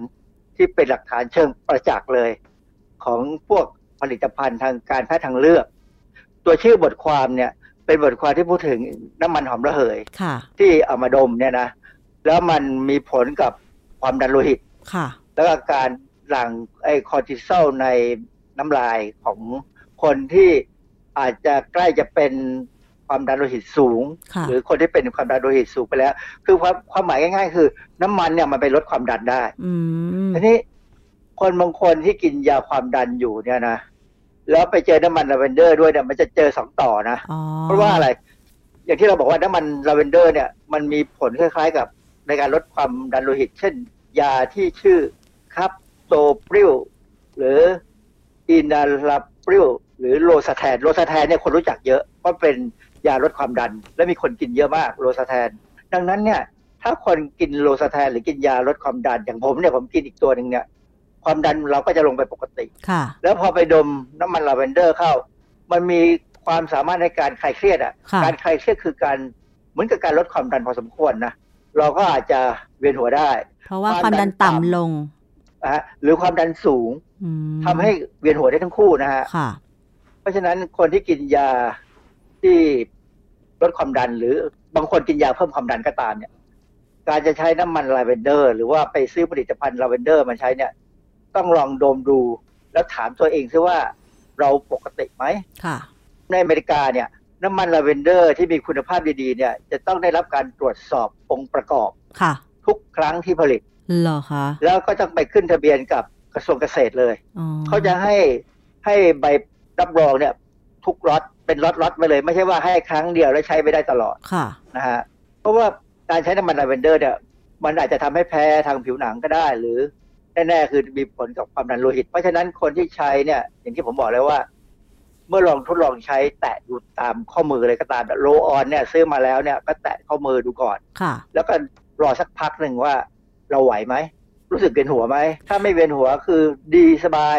[SPEAKER 8] ที่เป็นหลักฐานเชิงประจักษ์เลย ของพวกผลิตภัณฑ์ทางการแพทย์ทางเลือก ตัวชื่อบทความเนี่ยเป็นบทความที่พูดถึงน้ำมันหอมระเหย
[SPEAKER 7] ค่ะ
[SPEAKER 8] ที่เอามาดมเนี่ยนะแล้วมันมีผลกับความดันโลหิต
[SPEAKER 7] ค่ะ
[SPEAKER 8] แล้วก็การหลั่งไอ้คอร์ติซอลในน้ำลายของคนที่อาจจะใกล้จะเป็น ความดันโลหิตสูง
[SPEAKER 7] ค่ะ
[SPEAKER 8] หรือคนที่เป็นความดันโลหิตสูงไปแล้ว คือความความหมายง่าย ๆ คือ น้ำมันเนี่ยมันไปลดความดันได้
[SPEAKER 7] อืม
[SPEAKER 8] ทีนี้คนบางคนที่กินยาความดันอยู่เนี่ยนะแล้วไปเจอน้ำมันลาเวนเดอร์ด้วยเนี่ยมันจะเจอสองต่อนะ
[SPEAKER 7] อ๋อ
[SPEAKER 8] เพราะว่าอะไร อย่างที่เราบอกว่าน้ำมันลาเวนเดอร์เนี่ย มันมีผลคล้าย ๆ กับในการลดความดันโลหิต เช่น ยาที่ชื่อ captopril หรือ enalapril หรือ losartan losartan เนี่ยคนรู้จักเยอะเพราะเป็น ยาลดความดัน และมีคนกินเยอะมาก losartan ดังนั้นเนี่ยถ้าคนกิน losartan หรือกินยาลดความดัน อย่างผมเนี่ยผมกินอีกตัวหนึ่งเนี่ย ความดันเราก็จะลงไปปกติ
[SPEAKER 7] ค่ะ
[SPEAKER 8] แล้วพอไปดมน้ำมันลาเวนเดอร์เข้า มันมีความสามารถในการคลายเครียดอะ
[SPEAKER 7] ค่ะ
[SPEAKER 8] การคลายเครียดคือการเหมือนกับการลดความดันพอสมควรนะเราก็อาจจะเวียนหัวได้
[SPEAKER 7] เพราะว่าความดันต่ำลง
[SPEAKER 8] นะฮะหรือความดันสูง
[SPEAKER 7] อืม
[SPEAKER 8] ทำให้เวียนหัวได้ทั้งคู่นะฮะ
[SPEAKER 7] ค่ะ
[SPEAKER 8] เพราะฉะนั้นคนที่กินยา ที่ลดความดัน หรือบางคนกินยาเพิ่มความดันก็ตามเนี่ย การจะใช้น้ำมันลาเวนเดอร์ หรือว่าไปซื้อผลิตภัณฑ์ลาเวนเดอร์มาใช้เนี่ย ต้องลองดมดู แล้วถามตัวเองซิว่าเราปกติไหม
[SPEAKER 7] ค่ะ
[SPEAKER 8] ในอเมริกาเนี่ย น้ำมันลาเวนเดอร์ที่มีคุณภาพดีๆเนี่ย จะต้องได้รับการตรวจสอบองค์ประกอบ
[SPEAKER 7] ค่ะ
[SPEAKER 8] ทุกครั้งที่ผลิต
[SPEAKER 7] เหรอคะ
[SPEAKER 8] แล้วก็ต้องไปขึ้นทะเบียนกับกระทรวงเกษตรเลย
[SPEAKER 7] อ๋อ
[SPEAKER 8] เขาจะให้ให้ใบรับรองเนี่ย ทุกล็อต เป็นล็อตล็อตไปเลย ไม่ใช่ว่าให้ครั้งเดียวแล้วใช้ไม่ได้ตลอด
[SPEAKER 7] ค่ะ
[SPEAKER 8] นะฮะเพราะว่าการใช้น้ำมันลาเวนเดอร์เนี่ยมันอาจจะทำให้แพ้ทางผิวหนังก็ได้หรือแน่ๆคือมีผลกับความดันโลหิต เพราะฉะนั้นคนที่ใช้เนี่ย อย่างที่ผมบอกแล้วว่า เมื่อลองทดลองใช้แตะดูตามข้อมือเลยก็ตามโลออนเนี่ย ซื้อมาแล้วเนี่ย ก็แตะข้อมือดูก่อน
[SPEAKER 7] ค่ะ
[SPEAKER 8] แล้วก็รอสักพักหนึ่งว่าเราไหวไหม รู้สึกเวียนหัวไหม ถ้าไม่เวียนหัวคือดีสบาย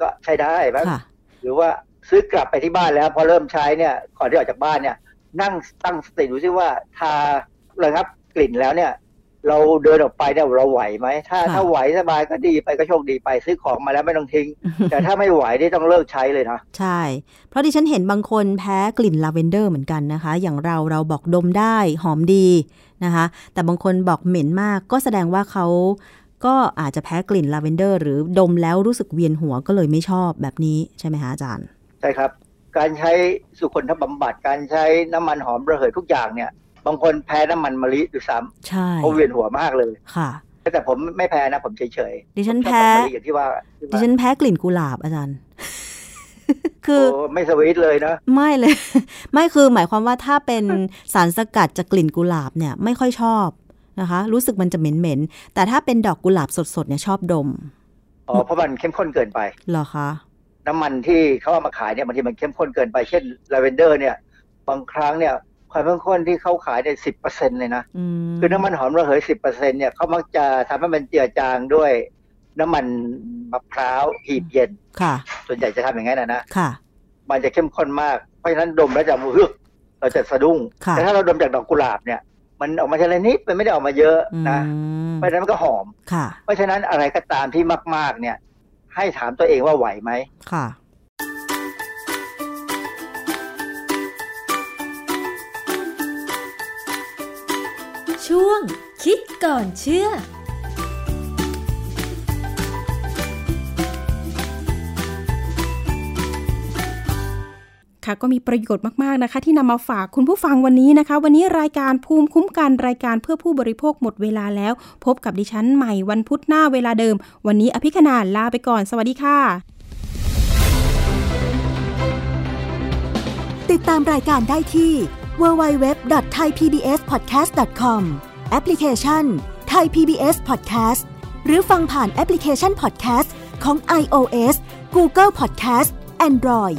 [SPEAKER 8] ก็ใช้ได้บ้าง
[SPEAKER 7] ค่ะ
[SPEAKER 8] หรือว่า ซื้อกลับไปที่บ้านแล้วพอเริ่มใช้เนี่ยก่อนที่ออกจากบ้านเนี่ย นั่งตั้งสติดูซิว่าทาระงับกลิ่นแล้วเนี่ย เราเดินออกไปเนี่ยเราไหวไหมถ้า
[SPEAKER 7] ค่ะ
[SPEAKER 8] ถ้าไหวสบายก็ดีไปก็โชคดีไปซื้อของมาแล้วไม่ต้องทิ้ง แต่ถ้าไม่ไหวนี่ต้องเลิกใช้เลยนะ
[SPEAKER 7] ใช่ เพราะดิฉันเห็นบางคนแพ้กลิ่นลาเวนเดอร์เหมือนกันนะคะ อย่างเราเราบอกดมได้หอมดีนะคะ แต่บางคนบอกเหม็นมากก็แสดงว่าเขาก็อาจจะแพ้กลิ่นลาเวนเดอร์หรือดมแล้วรู้สึกเวียนหัวก็เลยไม่ชอบแบบนี้ใช่ไหมคะอาจารย์
[SPEAKER 8] ใช่ครับ การใช้สุคนทบำบัด การใช้น้ำมันหอมระเหยทุกอย่างเนี่ย บางคนแพ้น้ำมันมะลิด้วยซ้
[SPEAKER 7] ใช่ำ
[SPEAKER 8] เพราะเวียนหัวมากเลย
[SPEAKER 7] ค่ะ
[SPEAKER 8] แต่ผมไม่แพ้นะ ผมเฉยๆ
[SPEAKER 7] ดิฉัน
[SPEAKER 8] ผมชอบ
[SPEAKER 7] แพ้
[SPEAKER 8] มะลิอย่างที่ว่าที่
[SPEAKER 7] ดิ
[SPEAKER 8] ว่า
[SPEAKER 7] ฉันแพ้กลิ่นกุหลาบอาจารย์ คือ
[SPEAKER 8] โอ้ไม่สวีทเลยนะ
[SPEAKER 7] ไม่เลย ไม่คือหมายความว่าถ้าเป็นสารสกัดจากกลิ่นกุหลาบเนี่ย ไม่ค่อยชอบนะคะ รู้สึกมันจะเหม็นๆแต่ถ้าเป็นดอกกุหลาบสดๆเนี่ยชอบดม
[SPEAKER 8] อ๋อเพราะมันเข้มข้นเกินไป
[SPEAKER 7] เหรอคะ
[SPEAKER 8] น้ำมันที่เขาเอามาขายเนี่ยบางทีมันเข้มข้นเกินไปเช่นลาเวนเดอร์เนี่ย บางครั้งเนี่ยความเข้มข้นที่เขาขายเนี่ยสิบเปอร์เซ็นเลยนะ
[SPEAKER 7] อืม
[SPEAKER 8] คือน้ำมันหอมระเหยสิบเปอร์เซ็นเนี่ยเขามักจะทำให้มันเจือจางด้วย น้ำมันมะพร้าวหีบเย็น
[SPEAKER 7] ค่ะ
[SPEAKER 8] ส่วนใหญ่จะทำอย่างนั้นนะนะ
[SPEAKER 7] ค่ะ
[SPEAKER 8] มันจะเข้มข้นมากเพราะฉะนั้นดมแล้วจะฮึกเราจะสะดุ้ง
[SPEAKER 7] ค่ะ
[SPEAKER 8] แต่ถ้าเราดมจากดอกกุหลาบเนี่ย มันออกมาทีละนิดมันไม่ได้ออกมาเยอะนะ
[SPEAKER 7] อืม
[SPEAKER 8] เพราะฉะนั้นมันก็หอม
[SPEAKER 7] ค่ะ
[SPEAKER 8] เพราะฉะนั้นอะไรก็ตามที่มาก ๆ เนี่ย ให้ถามตัวเองว่าไหวไหม
[SPEAKER 7] ค่ะ
[SPEAKER 6] ช่วงคิดก่อนเชื่อ
[SPEAKER 1] ค่ะ ก็มีประโยชน์มากๆนะคะ ที่นำมาฝากคุณผู้ฟังวันนี้นะคะ วันนี้รายการภูมิคุ้มกันรายการเพื่อผู้บริโภคหมดเวลาแล้ว พบกับดิฉันใหม่วันพุธหน้าเวลาเดิม วันนี้อภิคณาลาไปก่อน สวัสดีค่ะ
[SPEAKER 7] ติดตามรายการได้ที่ www.thaipbspodcast.com แอปพลิเคชัน Thai PBS Podcast หรือฟังผ่านแอปพลิเคชัน Podcast ของ iOS Google Podcast Android